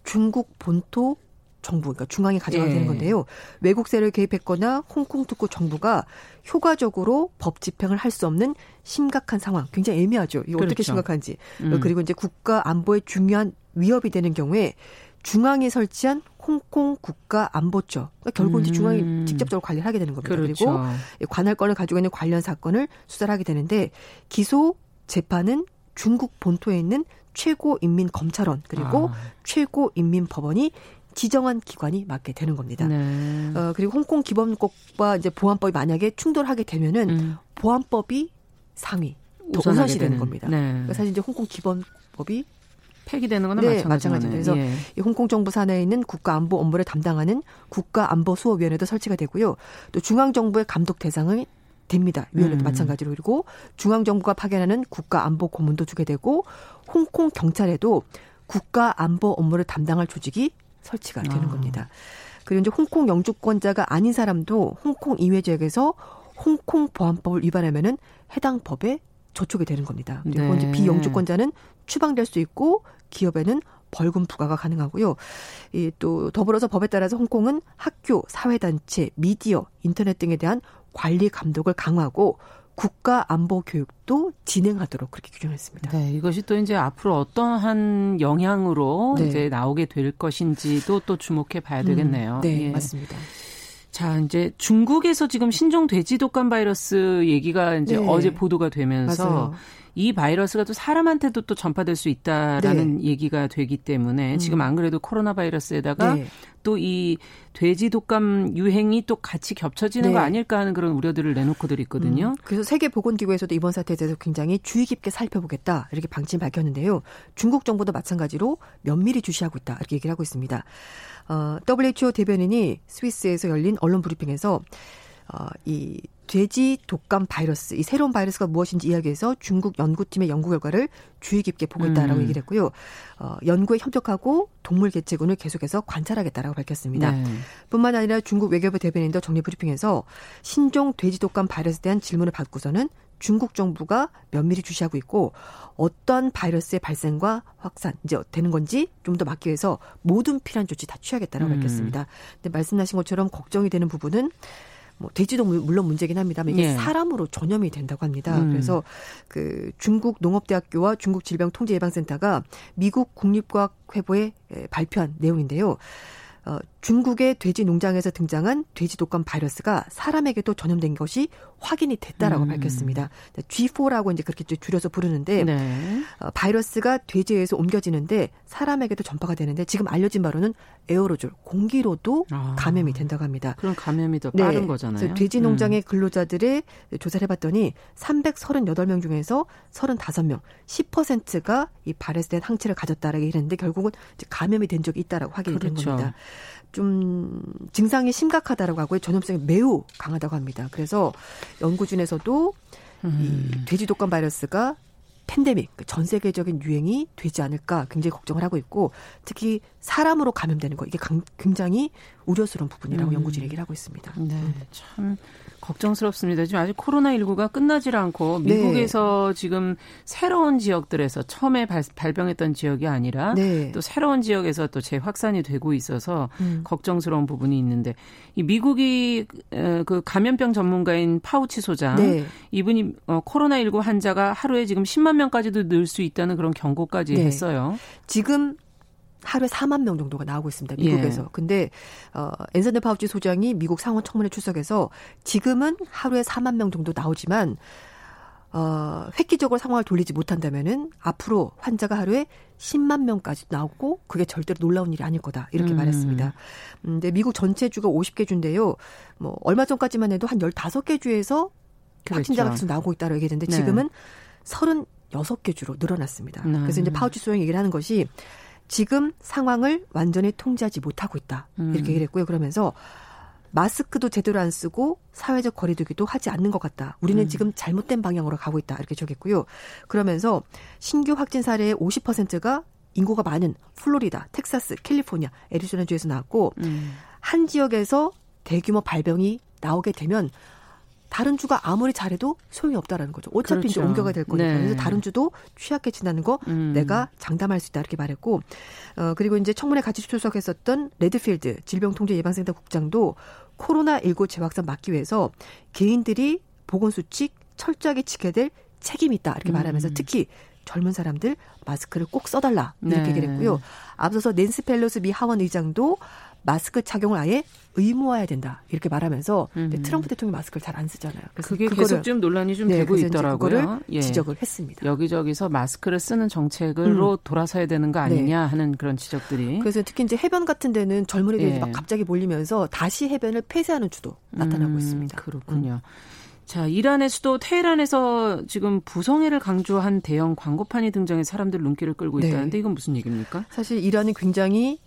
[SPEAKER 5] 중국 본토 정부, 그러니까 중앙이 가져가게 되는 예. 건데요. 외국 세를 개입했거나 홍콩 특구 정부가 효과적으로 법 집행을 할 수 없는 심각한 상황, 굉장히 애매하죠. 이거 그렇죠. 어떻게 심각한지. 음. 그리고 이제 국가 안보에 중요한 위협이 되는 경우에 중앙이 설치한 홍콩 국가 안보처. 그러니까 결국 이제 중앙이 음. 직접적으로 관리를 하게 되는 겁니다. 그렇죠. 그리고 관할권을 가지고 있는 관련 사건을 수사를 하게 되는데 기소 재판은 중국 본토에 있는 최고인민검찰원 그리고 아. 최고인민법원이 지정한 기관이 맡게 되는 겁니다. 네. 어, 그리고 홍콩 기본법과 이제 보안법이 만약에 충돌하게 되면은 음. 보안법이 상위, 더 우선시 되는 겁니다. 네. 그러니까 사실 이제 홍콩 기본법이
[SPEAKER 2] 폐기되는 거나
[SPEAKER 5] 네, 마찬가지입니다. 그래서 예. 이 홍콩 정부 산하에 있는 국가안보 업무를 담당하는 국가안보수호위원회도 설치가 되고요. 또 중앙정부의 감독 대상을 됩니다. 위원회도 음. 마찬가지로 그리고 중앙 정부가 파견하는 국가 안보 고문도 주게 되고 홍콩 경찰에도 국가 안보 업무를 담당할 조직이 설치가 되는 아. 겁니다. 그리고 이제 홍콩 영주권자가 아닌 사람도 홍콩 이외 지역에서 홍콩 보안법을 위반하면은 해당 법에 저촉이 되는 겁니다. 그리고 네. 이제 비영주권자는 추방될 수 있고 기업에는 벌금 부과가 가능하고요. 이 또 더불어서 법에 따라서 홍콩은 학교, 사회단체, 미디어, 인터넷 등에 대한 관리 감독을 강화하고 국가 안보 교육도 진행하도록 그렇게 규정했습니다.
[SPEAKER 2] 네, 이것이 또 이제 앞으로 어떠한 영향으로 네. 이제 나오게 될 것인지도 또 주목해 봐야 음, 되겠네요.
[SPEAKER 5] 음, 네, 예. 맞습니다.
[SPEAKER 2] 자, 이제 중국에서 지금 신종 돼지 독감 바이러스 얘기가 이제 네. 어제 보도가 되면서 맞아요. 이 바이러스가 또 사람한테도 또 전파될 수 있다라는 네. 얘기가 되기 때문에 음. 지금 안 그래도 코로나 바이러스에다가 네. 또이 돼지 독감 유행이 또 같이 겹쳐지는 네. 거 아닐까 하는 그런 우려들을 내놓고들 있거든요. 음.
[SPEAKER 5] 그래서 세계보건기구에서도 이번 사태에 대해서 굉장히 주의 깊게 살펴보겠다 이렇게 방침 밝혔는데요. 중국 정부도 마찬가지로 면밀히 주시하고 있다 이렇게 얘기를 하고 있습니다. 어, WHO 대변인이 스위스에서 열린 언론 브리핑에서 어, 이 돼지 독감 바이러스, 이 새로운 바이러스가 무엇인지 이야기해서 중국 연구팀의 연구 결과를 주의 깊게 보고 있다라고 음. 얘기를 했고요. 어, 연구에 협력하고 동물 개체군을 계속해서 관찰하겠다라고 밝혔습니다. 네. 뿐만 아니라 중국 외교부 대변인도 정례 브리핑에서 신종 돼지 독감 바이러스에 대한 질문을 받고서는 중국 정부가 면밀히 주시하고 있고 어떤 바이러스의 발생과 확산 이제 되는 건지 좀 더 막기 위해서 모든 필요한 조치 다 취하겠다라고 음. 밝혔습니다. 근데 말씀하신 것처럼 걱정이 되는 부분은 뭐 돼지도 물론 문제긴 합니다만 이게 예. 사람으로 전염이 된다고 합니다. 음. 그래서 그 중국 농업대학교와 중국 질병통제예방센터가 미국 국립과학 회보에 발표한 내용인데요. 어, 중국의 돼지 농장에서 등장한 돼지 독감 바이러스가 사람에게도 전염된 것이 확인이 됐다라고 음. 밝혔습니다. G4라고 이제 그렇게 줄여서 부르는데 네. 어, 바이러스가 돼지에서 옮겨지는데 사람에게도 전파가 되는데 지금 알려진 바로는 에어로졸 공기로도 아. 감염이 된다고 합니다.
[SPEAKER 2] 그럼 감염이 더 빠른 네. 거잖아요.
[SPEAKER 5] 돼지 농장의 음. 근로자들의 조사를 해봤더니 338명 중에서 35명, 10%가 이 바이러스에 대한 항체를 가졌다라고 했는데 결국은 감염이 된 적이 있다라고 확인이 그렇죠. 된 겁니다. 좀 증상이 심각하다라고 하고 전염성이 매우 강하다고 합니다. 그래서 연구진에서도 음. 이 돼지 독감 바이러스가 팬데믹, 그전 세계적인 유행이 되지 않을까 굉장히 걱정을 하고 있고 특히 사람으로 감염되는 거 이게 굉장히 우려스러운 부분이라고 음. 연구진 얘기를 하고 있습니다.
[SPEAKER 2] 네, 참 걱정스럽습니다. 지금 아직 코로나19가 끝나질 않고 네. 미국에서 네. 지금 새로운 지역들에서 처음에 발, 병했던 지역이 아니라 네. 또 새로운 지역에서 또 재확산이 되고 있어서 음. 걱정스러운 부분이 있는데 이 미국이 그 감염병 전문가인 파우치 소장 네. 이분이 어, 코로나19 환자가 하루에 지금 10만 명까지도 늘 수 있다는 그런 경고까지 네. 했어요.
[SPEAKER 5] 지금 하루에 4만 명 정도가 나오고 있습니다. 미국에서. 예. 근데 어 앤서니 파우치 소장이 미국 상원 청문회 출석해서 지금은 하루에 4만 명 정도 나오지만 어 획기적으로 상황을 돌리지 못한다면은 앞으로 환자가 하루에 10만 명까지 나오고 그게 절대로 놀라운 일이 아닐 거다. 이렇게 음. 말했습니다. 음, 근데 미국 전체 주가 50개 주인데요. 뭐 얼마 전까지만 해도 한 15개 주에서 그렇죠. 확진자가 계속 나오고 있다고 얘기했는데 네. 지금은 36개 주로 늘어났습니다. 음. 그래서 이제 파우치 소장이 얘기를 하는 것이 지금 상황을 완전히 통제하지 못하고 있다. 이렇게 음. 얘기를 했고요. 그러면서 마스크도 제대로 안 쓰고 사회적 거리두기도 하지 않는 것 같다. 우리는 음. 지금 잘못된 방향으로 가고 있다. 이렇게 적했고요. 그러면서 신규 확진 사례의 50%가 인구가 많은 플로리다, 텍사스, 캘리포니아, 애리조나주에서 나왔고 음. 한 지역에서 대규모 발병이 나오게 되면 다른 주가 아무리 잘해도 소용이 없다라는 거죠. 어차피 그렇죠. 이제 옮겨가야 될 거니까. 네. 그래서 다른 주도 취약해진다는 거 음. 내가 장담할 수 있다 이렇게 말했고, 어 그리고 이제 청문회 같이 출석했었던 레드필드 질병통제예방센터 국장도 코로나 19 재확산 막기 위해서 개인들이 보건 수칙 철저하게 지켜야 될 책임이 있다 이렇게 말하면서 음. 특히 젊은 사람들 마스크를 꼭 써달라 이렇게 네. 얘기를 했고요. 앞서서 낸시 펠로시 미 하원 의장도 마스크 착용을 아예 의무화해야 된다 이렇게 말하면서 음. 트럼프 대통령이 마스크를 잘 안 쓰잖아요.
[SPEAKER 2] 그래서 그게 계속 좀 논란이 좀 네, 되고 있더라고요.
[SPEAKER 5] 예. 지적을 했습니다.
[SPEAKER 2] 여기저기서 마스크를 쓰는 정책으로 음. 돌아서야 되는 거 아니냐 네. 하는 그런 지적들이.
[SPEAKER 5] 그래서 특히 이제 해변 같은 데는 젊은이들이 예. 막 갑자기 몰리면서 다시 해변을 폐쇄하는 주도 나타나고 음, 있습니다.
[SPEAKER 2] 그렇군요. 자, 이란의 수도 테헤란에서 지금 부성애를 강조한 대형 광고판이 등장해 사람들 눈길을 끌고 네. 있다는데 네. 이건 무슨 얘기입니까?
[SPEAKER 5] 사실 이란은 굉장히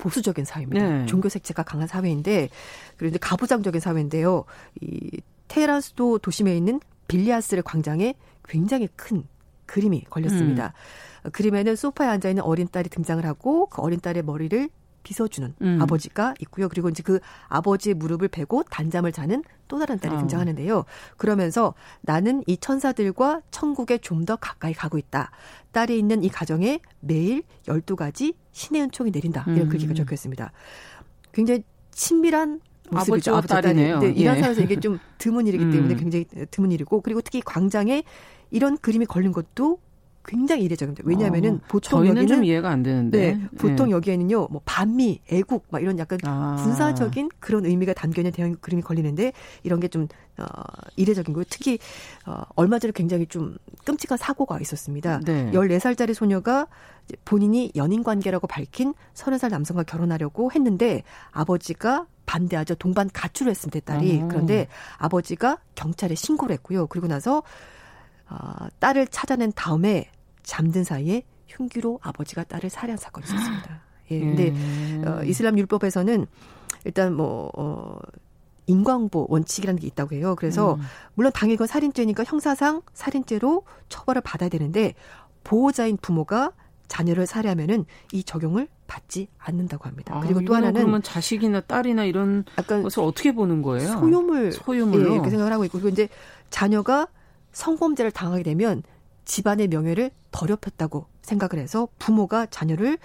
[SPEAKER 5] 보수적인 사회입니다. 네. 종교 색채가 강한 사회인데 그런데 가부장적인 사회인데요. 이 테헤란 수도 도심에 있는 빌리아스르 광장에 굉장히 큰 그림이 걸렸습니다. 음. 그림에는 소파에 앉아 있는 어린 딸이 등장을 하고 그 어린 딸의 머리를 빗어주는 음. 아버지가 있고요. 그리고 이제 그 아버지의 무릎을 베고 단잠을 자는 또 다른 딸이 어. 등장하는데요. 그러면서 나는 이 천사들과 천국에 좀 더 가까이 가고 있다. 딸이 있는 이 가정에 매일 12가지 신의 은총이 내린다. 이런 음. 글귀가 적혀 있습니다. 굉장히 친밀한
[SPEAKER 2] 모습이죠. 아버지 딸이네요. 네,
[SPEAKER 5] 이란 예. 사회에서 이게 좀 드문 일이기 [LAUGHS] 음. 때문에 음. 굉장히 드문 일이고 그리고 특히 광장에 이런 그림이 걸린 것도 굉장히 이례적입니다. 왜냐하면은 어, 보통
[SPEAKER 2] 여기는 좀 이해가 안 되는데
[SPEAKER 5] 네, 보통 네. 여기에는요 뭐 반미, 애국 막 이런 약간 아. 군사적인 그런 의미가 담겨 있는 대형 그림이 걸리는데 이런 게좀 어, 이례적인 거예요. 특히 어, 얼마 전에 굉장히 좀 끔찍한 사고가 있었습니다. 네. 14살짜리 소녀가 본인이 연인 관계라고 밝힌 30살 남성과 결혼하려고 했는데 아버지가 반대하죠. 동반 가출을 했습니다, 딸이. 어. 그런데 아버지가 경찰에 신고를 했고요. 그리고 나서 어, 딸을 찾아낸 다음에 잠든 사이에 흉기로 아버지가 딸을 살해한 사건이 있었습니다. 예. 근데 음. 어, 이슬람 율법에서는 일단 뭐 어, 인광보 원칙이라는 게 있다고 해요. 그래서 음. 물론 당연히 건 살인죄니까 형사상 살인죄로 처벌을 받아야 되는데 보호자인 부모가 자녀를 살해하면은 이 적용을 받지 않는다고 합니다. 아, 그리고 또 하나는
[SPEAKER 2] 그러면 자식이나 딸이나 이런 약간 것을 어떻게 보는 거예요?
[SPEAKER 5] 소유물 소유물로 예, 그 생각을 하고 있고 그리고 이제 자녀가 성범죄를 당하게 되면 집안의 명예를 더럽혔다고 생각을 해서 부모가 자녀를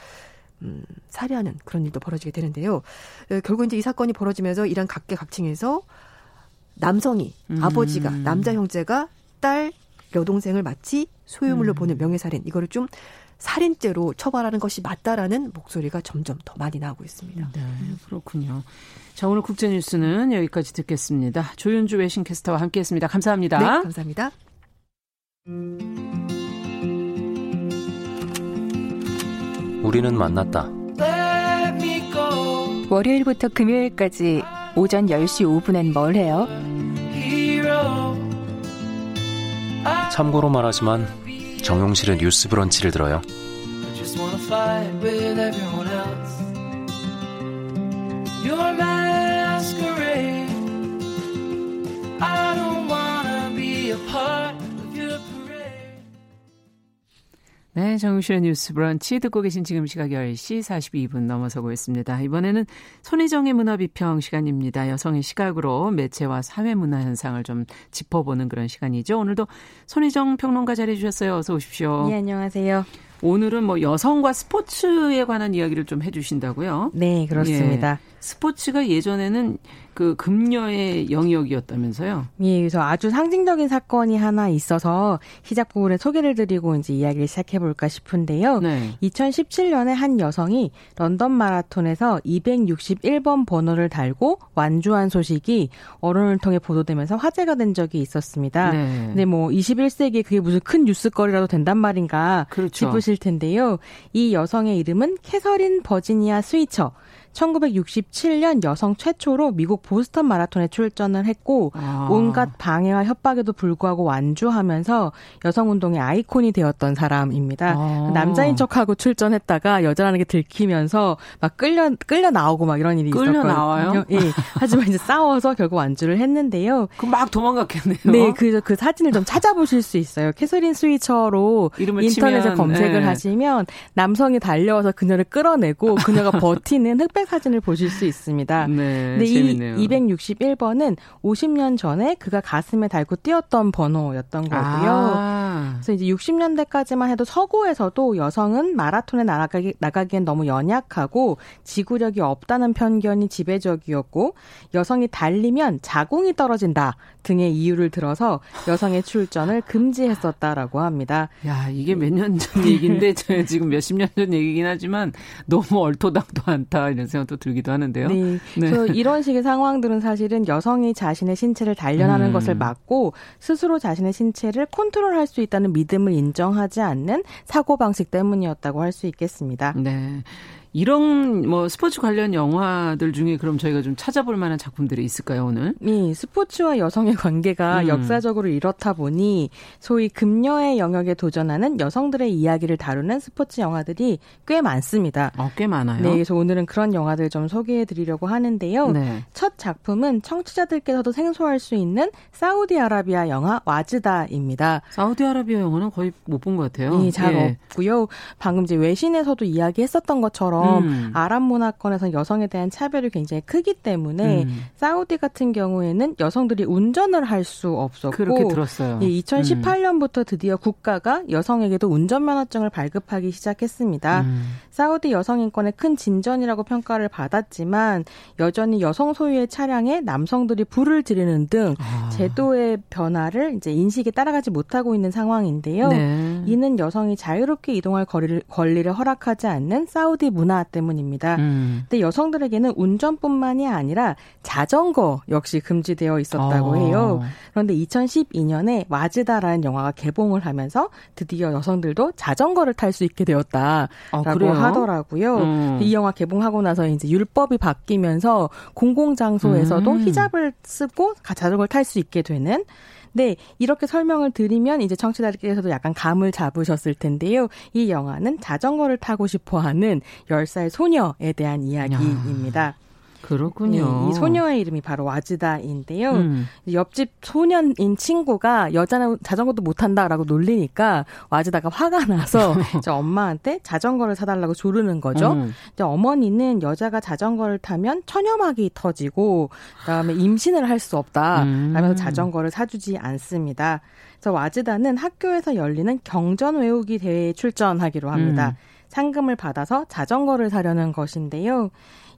[SPEAKER 5] 음, 살해하는 그런 일도 벌어지게 되는데요. 에, 결국 이제 이 사건이 벌어지면서 이란 각계각층에서 남성이 음. 아버지가 남자 형제가 딸 여동생을 마치 소유물로 음. 보는 명예살인 이거를 좀 살인죄로 처벌하는 것이 맞다라는 목소리가 점점 더 많이 나오고 있습니다.
[SPEAKER 2] 네, 그렇군요. 자, 오늘 국제뉴스는 여기까지 듣겠습니다. 조윤주 외신캐스터와 함께했습니다. 감사합니다.
[SPEAKER 5] 네, 감사합니다.
[SPEAKER 6] 우리는 만났다.
[SPEAKER 1] 월요일부터 금요일까지 오전 10시 5분엔 뭘 해요?
[SPEAKER 6] 참고로 말하지만 정용실의 뉴스 브런치를 들어요.
[SPEAKER 2] 네, 정우실의 뉴스 브런치 듣고 계신 지금 시각 10시 42분 넘어서고 있습니다. 이번에는 손희정의 문화비평 시간입니다. 여성의 시각으로 매체와 사회 문화 현상을 좀 짚어보는 그런 시간이죠. 오늘도 손희정 평론가 자리해 주셨어요. 어서 오십시오.
[SPEAKER 7] 네, 안녕하세요.
[SPEAKER 2] 오늘은 뭐 여성과 스포츠에 관한 이야기를 좀 해주신다고요?
[SPEAKER 7] 네, 그렇습니다.
[SPEAKER 2] 예. 스포츠가 예전에는 그 금녀의 영역이었다면서요?
[SPEAKER 7] 예, 그래서 아주 상징적인 사건이 하나 있어서 시작 부분에 소개를 드리고 이제 이야기를 시작해 볼까 싶은데요. 네. 2017년에 한 여성이 런던 마라톤에서 261번 번호를 달고 완주한 소식이 언론을 통해 보도되면서 화제가 된 적이 있었습니다. 네. 근데 뭐 21세기에 그게 무슨 큰 뉴스거리라도 된단 말인가 그렇죠. 싶으실 텐데요. 이 여성의 이름은 캐서린 버지니아 스위처. 1967년 여성 최초로 미국 보스턴 마라톤에 출전을 했고 아. 온갖 방해와 협박에도 불구하고 완주하면서 여성 운동의 아이콘이 되었던 사람입니다. 아. 남자인 척하고 출전했다가 여자라는 게 들키면서 막 끌려 끌려 나오고 막 이런 일이
[SPEAKER 2] 끌려
[SPEAKER 7] 있었거든요.
[SPEAKER 2] 나와요?
[SPEAKER 7] 예. [LAUGHS] 하지만 이제 싸워서 결국 완주를 했는데요.
[SPEAKER 2] 그 막 도망갔겠네요.
[SPEAKER 7] 네, 그그 그 사진을 좀 찾아보실 수 있어요. 캐서린 스위처로 인터넷에 치면, 검색을 네. 하시면 남성이 달려와서 그녀를 끌어내고 그녀가 [LAUGHS] 버티는 흑백 사진을 보실 수 있습니다.
[SPEAKER 2] 네, 근데 재밌네요.
[SPEAKER 7] 이 261번은 50년 전에 그가 가슴에 달고 뛰었던 번호였던 거고요. 아. 그래서 이제 60년대까지만 해도 서구에서도 여성은 마라톤에 나가기, 나가기엔 너무 연약하고 지구력이 없다는 편견이 지배적이었고 여성이 달리면 자궁이 떨어진다 등의 이유를 들어서 여성의 출전을 금지했었다라고 합니다.
[SPEAKER 2] 야, 이게 몇 년 전 [LAUGHS] 얘기인데 지금 몇십 년 전 얘기긴 하지만 너무 얼토당도 않다 이런 생각도 들기도 하는데요.
[SPEAKER 7] 네. 네. 그래서 이런 식의 상황들은 사실은 여성이 자신의 신체를 단련하는 음. 것을 막고 스스로 자신의 신체를 컨트롤할 수 있다는 믿음을 인정하지 않는 사고 방식 때문이었다고 할 수 있겠습니다.
[SPEAKER 2] 네. 이런 뭐 스포츠 관련 영화들 중에 그럼 저희가 좀 찾아볼 만한 작품들이 있을까요, 오늘?
[SPEAKER 7] 네, 스포츠와 여성의 관계가 음. 역사적으로 이렇다 보니 소위 금녀의 영역에 도전하는 여성들의 이야기를 다루는 스포츠 영화들이 꽤 많습니다.
[SPEAKER 2] 어, 꽤 많아요.
[SPEAKER 7] 네, 그래서 오늘은 그런 영화들 좀 소개해 드리려고 하는데요. 네. 첫 작품은 청취자들께서도 생소할 수 있는 사우디아라비아 영화 와즈다입니다.
[SPEAKER 2] 사우디아라비아 영화는 거의 못 본 것 같아요.
[SPEAKER 7] 네, 잘 예. 없고요. 방금 이제 외신에서도 이야기했었던 것처럼 것처럼 음. 아랍 문화권에서 여성에 대한 차별이 굉장히 크기 때문에 음. 사우디 같은 경우에는 여성들이 운전을 할 수 없었고
[SPEAKER 2] 그렇게 들었어요.
[SPEAKER 7] 예, 2018년부터 드디어 국가가 여성에게도 운전면허증을 발급하기 시작했습니다. 음. 사우디 여성 인권의 큰 진전이라고 평가를 받았지만 여전히 여성 소유의 차량에 남성들이 불을 지르는 등 아. 제도의 변화를 이제 인식에 따라가지 못하고 있는 상황인데요. 네. 이는 여성이 자유롭게 이동할 거리를, 권리를 허락하지 않는 사우디 문화 문화 때문입니다. 음. 근데 여성들에게는 운전뿐만이 아니라 자전거 역시 금지되어 있었다고 어. 해요. 그런데 2012년에 와즈다라는 영화가 개봉을 하면서 드디어 여성들도 자전거를 탈 수 있게 되었다라고 아, 하더라고요. 음. 이 영화 개봉하고 나서 이제 율법이 바뀌면서 공공장소에서도 음. 히잡을 쓰고 자전거를 탈 수 있게 되는 네, 이렇게 설명을 드리면 이제 청취자들께서도 약간 감을 잡으셨을 텐데요. 이 영화는 자전거를 타고 싶어 하는 10살 소녀에 대한 이야기입니다. 야.
[SPEAKER 2] 그렇군요.
[SPEAKER 7] 네, 이 소녀의 이름이 바로 와즈다인데요. 음. 옆집 소년인 친구가 여자는 자전거도 못 탄다라고 놀리니까 와즈다가 화가 나서 [LAUGHS] 저 엄마한테 자전거를 사달라고 조르는 거죠. 음. 이제 어머니는 여자가 자전거를 타면 천여막이 터지고 그다음에 임신을 할 수 없다. 음. 라면서 자전거를 사주지 않습니다. 그래서 와즈다는 학교에서 열리는 경전 외우기 대회에 출전하기로 합니다. 음. 상금을 받아서 자전거를 사려는 것인데요.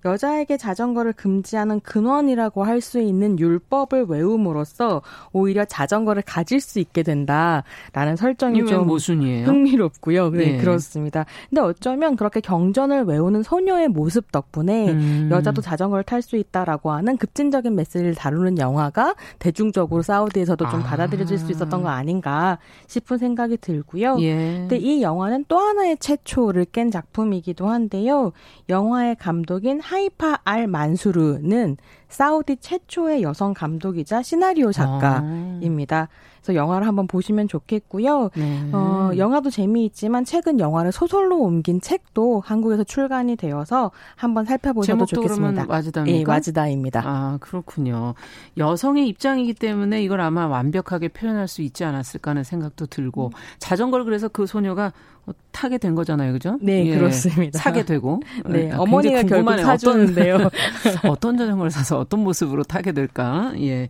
[SPEAKER 7] 여자에게 자전거를 금지하는 근원이라고 할 수 있는 율법을 외움으로써 오히려 자전거를 가질 수 있게 된다라는 설정이 좀
[SPEAKER 2] 모순이에요.
[SPEAKER 7] 흥미롭고요. 네, 네, 그렇습니다. 근데 어쩌면 그렇게 경전을 외우는 소녀의 모습 덕분에 음. 여자도 자전거를 탈 수 있다라고 하는 급진적인 메시지를 다루는 영화가 대중적으로 사우디에서도 좀 아. 받아들여질 수 있었던 거 아닌가 싶은 생각이 들고요. 예. 근데 이 영화는 또 하나의 최초를 깬 작품이기도 한데요. 영화의 감독인 하이파 알 만수르는 사우디 최초의 여성 감독이자 시나리오 작가입니다. 아. 그래서 영화를 한번 보시면 좋겠고요. 네. 어, 영화도 재미있지만 최근 영화를 소설로 옮긴 책도 한국에서 출간이 되어서 한번 살펴보셔도 좋겠습니다.
[SPEAKER 2] 와즈다입니까?
[SPEAKER 7] 예, 와즈다입니다.
[SPEAKER 2] 아, 그렇군요. 여성의 입장이기 때문에 이걸 아마 완벽하게 표현할 수 있지 않았을까 하는 생각도 들고 자전거를 그래서 그 소녀가 타게 된 거잖아요, 그죠?
[SPEAKER 7] 네, 예, 그렇습니다.
[SPEAKER 2] 사게 되고.
[SPEAKER 7] 네, 아, 어머니가 결국 사주는데요. 어떤, [LAUGHS]
[SPEAKER 2] 어떤 자전거를 사서 어떤 모습으로 타게 될까? 예.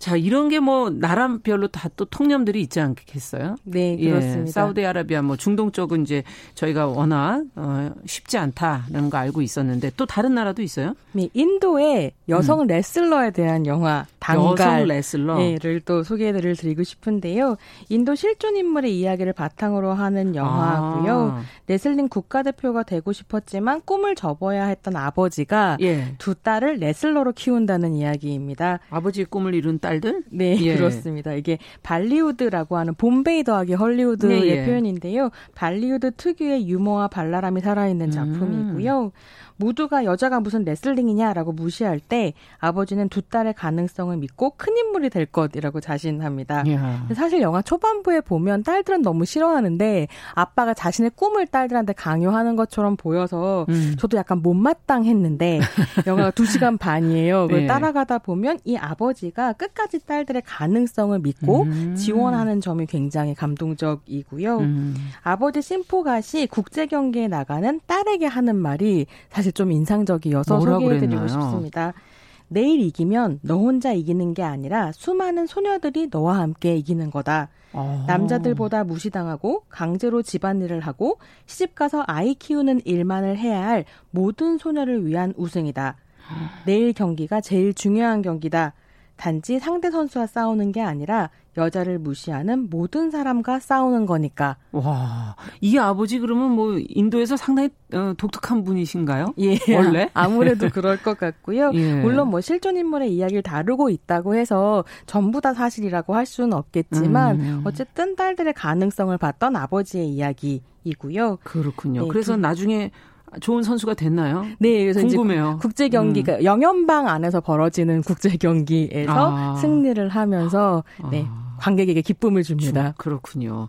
[SPEAKER 2] 자, 이런 게 뭐 나라별로 다 또 통념들이 있지 않겠어요?
[SPEAKER 7] 네, 예, 그렇습니다. 예,
[SPEAKER 2] 사우디아라비아 뭐 중동 쪽은 이제 저희가 워낙 어, 쉽지 않다는 거 알고 있었는데 또 다른 나라도 있어요?
[SPEAKER 7] 네, 인도의 여성 음. 레슬러에 대한 영화
[SPEAKER 2] 단갈 레슬러를
[SPEAKER 7] 또 소개를 드리고 싶은데요. 인도 실존 인물의 이야기를 바탕으로 하는 영화고요. 아. 레슬링 국가대표가 되고 싶었지만 꿈을 접어야 했던 아버지가 예. 두 딸을 레슬러로 키운다는 이야기입니다.
[SPEAKER 2] 아버지의 꿈을 이룬 딸 들?
[SPEAKER 7] 네, 예. 그렇습니다. 이게 발리우드라고 하는 봄베이 더하기 헐리우드의 네, 예. 표현인데요. 발리우드 특유의 유머와 발랄함이 살아있는 작품이고요. 음. 모두가 여자가 무슨 레슬링이냐라고 무시할 때 아버지는 두 딸의 가능성을 믿고 큰 인물이 될 것이라고 자신합니다. 야. 사실 영화 초반부에 보면 딸들은 너무 싫어하는데 아빠가 자신의 꿈을 딸들한테 강요하는 것처럼 보여서 음. 저도 약간 못마땅했는데 [LAUGHS] 영화가 2시간 반이에요. 그걸 네. 따라가다 보면 이 아버지가 끝까지 딸들의 가능성을 믿고 음. 지원하는 점이 굉장히 감동적이고요. 음. 아버지 심포가시 국제 경기에 나가는 딸에게 하는 말이 사실 사실 좀 인상적이어서 소개해드리고 싶습니다. 내일 이기면 너 혼자 이기는 게 아니라 수많은 소녀들이 너와 함께 이기는 거다. 어. 남자들보다 무시당하고 강제로 집안일을 하고 시집가서 아이 키우는 일만을 해야 할 모든 소녀를 위한 우승이다. 내일 경기가 제일 중요한 경기다. 단지 상대 선수와 싸우는 게 아니라 여자를 무시하는 모든 사람과 싸우는 거니까.
[SPEAKER 2] 와, 이 아버지 그러면 뭐 인도에서 상당히 어, 독특한 분이신가요?
[SPEAKER 7] 예, 원래 [LAUGHS] 아무래도 그럴 것 같고요. [LAUGHS] 예. 물론 뭐 실존 인물의 이야기를 다루고 있다고 해서 전부 다 사실이라고 할 수는 없겠지만 음. 어쨌든 딸들의 가능성을 봤던 아버지의 이야기 이고요.
[SPEAKER 2] 그렇군요. 네, 그래서 두... 나중에 좋은 선수가 됐나요?
[SPEAKER 7] 네, 그래서
[SPEAKER 2] 궁금해요.
[SPEAKER 7] 국제 경기가 음. 영연방 안에서 벌어지는 국제 경기에서 아. 승리를 하면서 네. 아. 관객에게 기쁨을 줍니다.
[SPEAKER 2] 그렇군요.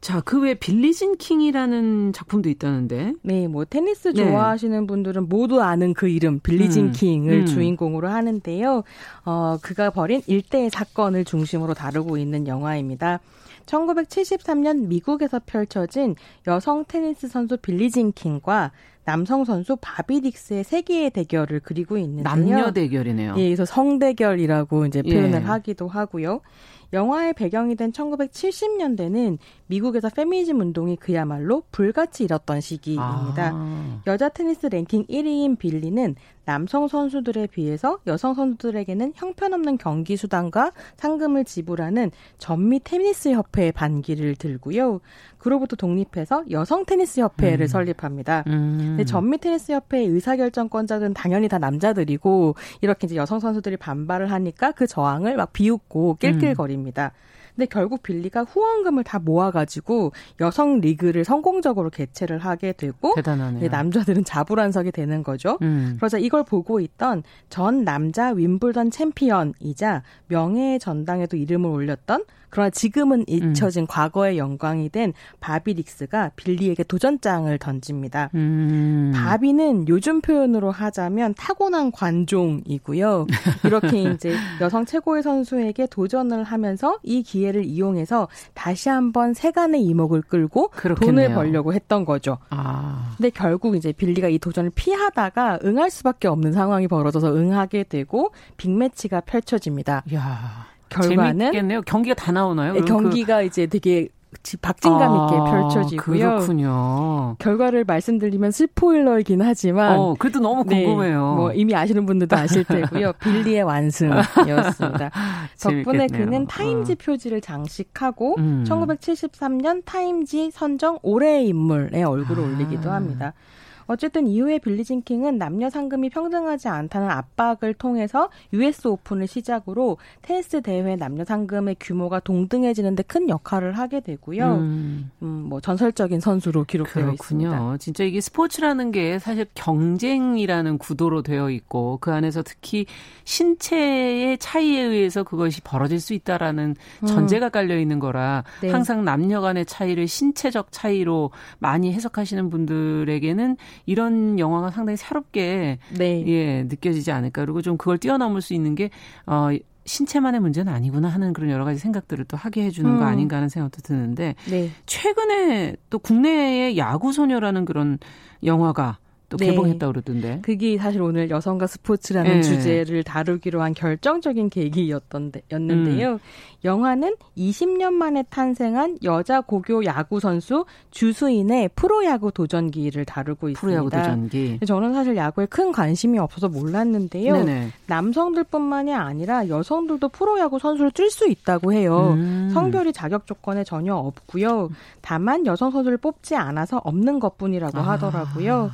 [SPEAKER 2] 자, 그 외 빌리진 킹이라는 작품도 있다는데.
[SPEAKER 7] 네, 뭐 테니스 네. 좋아하시는 네. 분들은 모두 아는 그 이름 빌리진 음. 킹을 음. 주인공으로 하는데요. 어, 그가 벌인 일대의 사건을 중심으로 다루고 있는 영화입니다. 1973년 미국에서 펼쳐진 여성 테니스 선수 빌리진 킹과 남성 선수 바비 딕스의 세계의 대결을 그리고 있는데요.
[SPEAKER 2] 남녀 대결이네요.
[SPEAKER 7] 예, 그래서 성대결이라고 이제 표현을 예. 하기도 하고요. 영화의 배경이 된 1970년대는 미국에서 페미니즘 운동이 그야말로 불같이 일었던 시기입니다. 아. 여자 테니스 랭킹 1위인 빌리는 남성 선수들에 비해서 여성 선수들에게는 형편없는 경기 수당과 상금을 지불하는 전미 테니스 협회의 반기를 들고요. 그로부터 독립해서 여성 테니스 협회를 음. 설립합니다. 음. 근데 전미 테니스 협회의 의사결정권자들은 당연히 다 남자들이고 이렇게 이제 여성 선수들이 반발을 하니까 그 저항을 막 비웃고 낄낄거립니다. 음. 근데 결국 빌리가 후원금을 다 모아가지고 여성 리그를 성공적으로 개최를 하게 되고
[SPEAKER 2] 대단하네요.
[SPEAKER 7] 남자들은 자불안석이 되는 거죠. 음. 그러자 이걸 보고 있던 전 남자 윈블던 챔피언이자 명예의 전당에도 이름을 올렸던 그러나 지금은 잊혀진 음. 과거의 영광이 된 바비 릭스가 빌리에게 도전장을 던집니다. 음. 바비는 요즘 표현으로 하자면 타고난 관종이고요. 이렇게 [LAUGHS] 이제 여성 최고의 선수에게 도전을 하면서 이 기회를 이용해서 다시 한번 세간의 이목을 끌고 그렇겠네요. 돈을 벌려고 했던 거죠. 아. 근데 결국 이제 빌리가 이 도전을 피하다가 응할 수밖에 없는 상황이 벌어져서 응하게 되고 빅매치가 펼쳐집니다.
[SPEAKER 2] 야. 결과는 재밌겠네요. 경기가 다 나오나요?
[SPEAKER 7] 네, 경기가 그... 이제 되게 박진감 있게 아, 펼쳐지고요.
[SPEAKER 2] 그렇군요.
[SPEAKER 7] 결과를 말씀드리면 스포일러이긴 하지만
[SPEAKER 2] 어, 그래도 너무 네, 궁금해요.
[SPEAKER 7] 네, 뭐 이미 아시는 분들도 아실 [LAUGHS] 테고요. 빌리의 완승이었습니다. [LAUGHS] 덕분에 그는 타임지 어. 표지를 장식하고 음. 1973년 타임지 선정 올해의 인물의 얼굴을 아. 올리기도 합니다. 어쨌든 이후에 빌리 진 킹은 남녀 상금이 평등하지 않다는 압박을 통해서 US 오픈을 시작으로 테니스 대회 남녀 상금의 규모가 동등해지는데 큰 역할을 하게 되고요. 음. 음, 뭐 전설적인 선수로 기록되어 그렇군요. 있습니다.
[SPEAKER 2] 진짜 이게 스포츠라는 게 사실 경쟁이라는 구도로 되어 있고 그 안에서 특히 신체의 차이에 의해서 그것이 벌어질 수 있다라는 음. 전제가 깔려 있는 거라 네. 항상 남녀 간의 차이를 신체적 차이로 많이 해석하시는 분들에게는 이런 영화가 상당히 새롭게 네. 예, 느껴지지 않을까. 그리고 좀 그걸 뛰어넘을 수 있는 게 어, 신체만의 문제는 아니구나 하는 그런 여러 가지 생각들을 또 하게 해주는 음. 거 아닌가 하는 생각도 드는데 네. 최근에 또 국내의 야구 소녀라는 그런 영화가 또 네. 개봉했다 그러던데.
[SPEAKER 7] 그게 사실 오늘 여성과 스포츠라는 네. 주제를 다루기로 한 결정적인 계기였던데,였는데요. 음. 영화는 20년 만에 탄생한 여자 고교 야구 선수 주수인의 프로야구 도전기를 다루고 있습니다.
[SPEAKER 2] 프로야구 도전기.
[SPEAKER 7] 저는 사실 야구에 큰 관심이 없어서 몰랐는데요. 네네. 남성들뿐만이 아니라 여성들도 프로야구 선수를 뛸 수 있다고 해요. 음. 성별이 자격 조건에 전혀 없고요. 다만 여성 선수를 뽑지 않아서 없는 것뿐이라고 아. 하더라고요.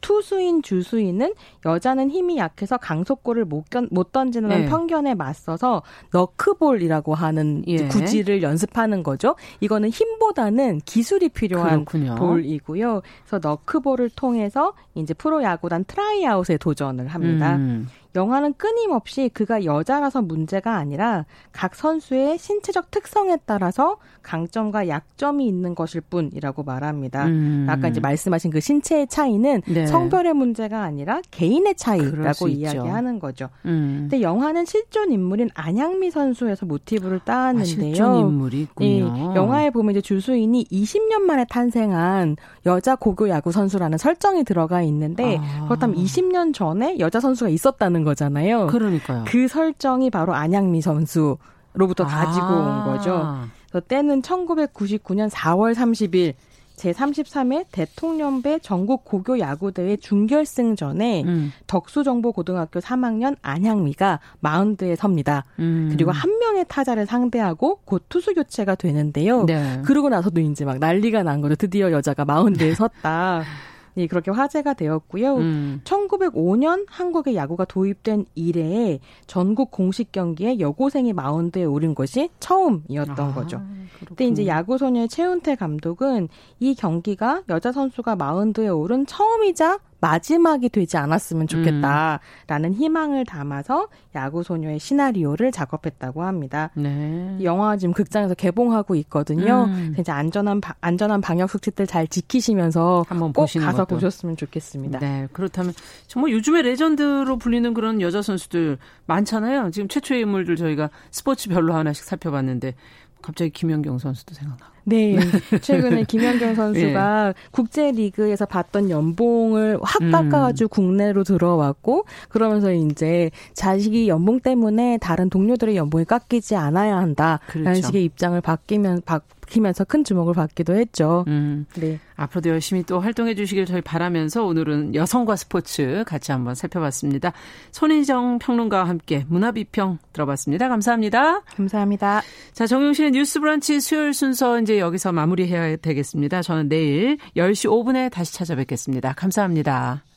[SPEAKER 7] 투수인 주수인은 여자는 힘이 약해서 강속골을 못, 견, 못 던지는 네. 편견에 맞서서 너클볼이라고 하는 예. 구질을 연습하는 거죠. 이거는 힘보다는 기술이 필요한 그렇군요. 볼이고요. 그래서 너클볼을 통해서 이제 프로야구단 트라이아웃에 도전을 합니다. 음. 영화는 끊임없이 그가 여자라서 문제가 아니라 각 선수의 신체적 특성에 따라서 강점과 약점이 있는 것일 뿐이라고 말합니다. 음. 아까 이제 말씀하신 그 신체의 차이는 네. 성별의 문제가 아니라 개인의 차이라고 이야기하는 거죠. 음. 근데 영화는 실존 인물인 안향미 선수에서 모티브를 따왔는데요. 아,
[SPEAKER 2] 실존 인물이 있군요.
[SPEAKER 7] 네, 영화에 보면 이제 주수인이 20년 만에 탄생한 여자 고교 야구 선수라는 설정이 들어가 있는데 아. 그렇다면 20년 전에 여자 선수가 있었다는 있는 거잖아요.
[SPEAKER 2] 그러니까요.
[SPEAKER 7] 그 설정이 바로 안양미 선수로부터 가지고 아. 온 거죠. 그래서 때는 1999년 4월 30일 제33회 대통령배 전국 고교 야구대회 준결승 전에 음. 덕수정보고등학교 3학년 안향미가 마운드에 섭니다. 음. 그리고 한 명의 타자를 상대하고 곧 투수 교체가 되는데요. 네. 그러고 나서도 이제 막 난리가 난 거죠. 드디어 여자가 마운드에 섰다. [LAUGHS] 네, 그렇게 화제가 되었고요. 음. 1905년 한국에 야구가 도입된 이래에 전국 공식 경기에 여고생이 마운드에 오른 것이 처음이었던 아, 거죠. 그렇군요. 근데 이제 야구 소녀의 최운태 감독은 이 경기가 여자 선수가 마운드에 오른 처음이자 마지막이 되지 않았으면 좋겠다라는 음. 희망을 담아서 야구 소녀의 시나리오를 작업했다고 합니다. 네. 영화 지금 극장에서 개봉하고 있거든요. 음. 이제 안전한 안전한 방역 수칙들 잘 지키시면서 한번 꼭 가서 것도. 보셨으면 좋겠습니다.
[SPEAKER 2] 네, 그렇다면 정말 요즘에 레전드로 불리는 그런 여자 선수들 많잖아요. 지금 최초의 인물들 저희가 스포츠 별로 하나씩 살펴봤는데 갑자기 김연경 선수도 생각나고.
[SPEAKER 7] 네. [LAUGHS] 최근에 김연경 선수가 [LAUGHS] 예. 국제리그에서 받던 연봉을 확 음. 깎아가지고 음. 국내로 들어왔고, 그러면서 이제 자식이 연봉 때문에 다른 동료들의 연봉이 깎이지 않아야 한다. 라는 그렇죠. 식의 입장을 바뀌면, 바, 바뀌면서 큰 주목을 받기도 했죠. 음.
[SPEAKER 2] 네. 앞으로도 열심히 또 활동해 주시길 저희 바라면서 오늘은 여성과 스포츠 같이 한번 살펴봤습니다. 손인정 평론가와 함께 문화비평 들어봤습니다. 감사합니다.
[SPEAKER 7] 감사합니다.
[SPEAKER 2] 자, 정용실의 뉴스 브런치 수요일 순서 이제 여기서 마무리해야 되겠습니다. 저는 내일 10시 5분에 다시 찾아뵙겠습니다. 감사합니다.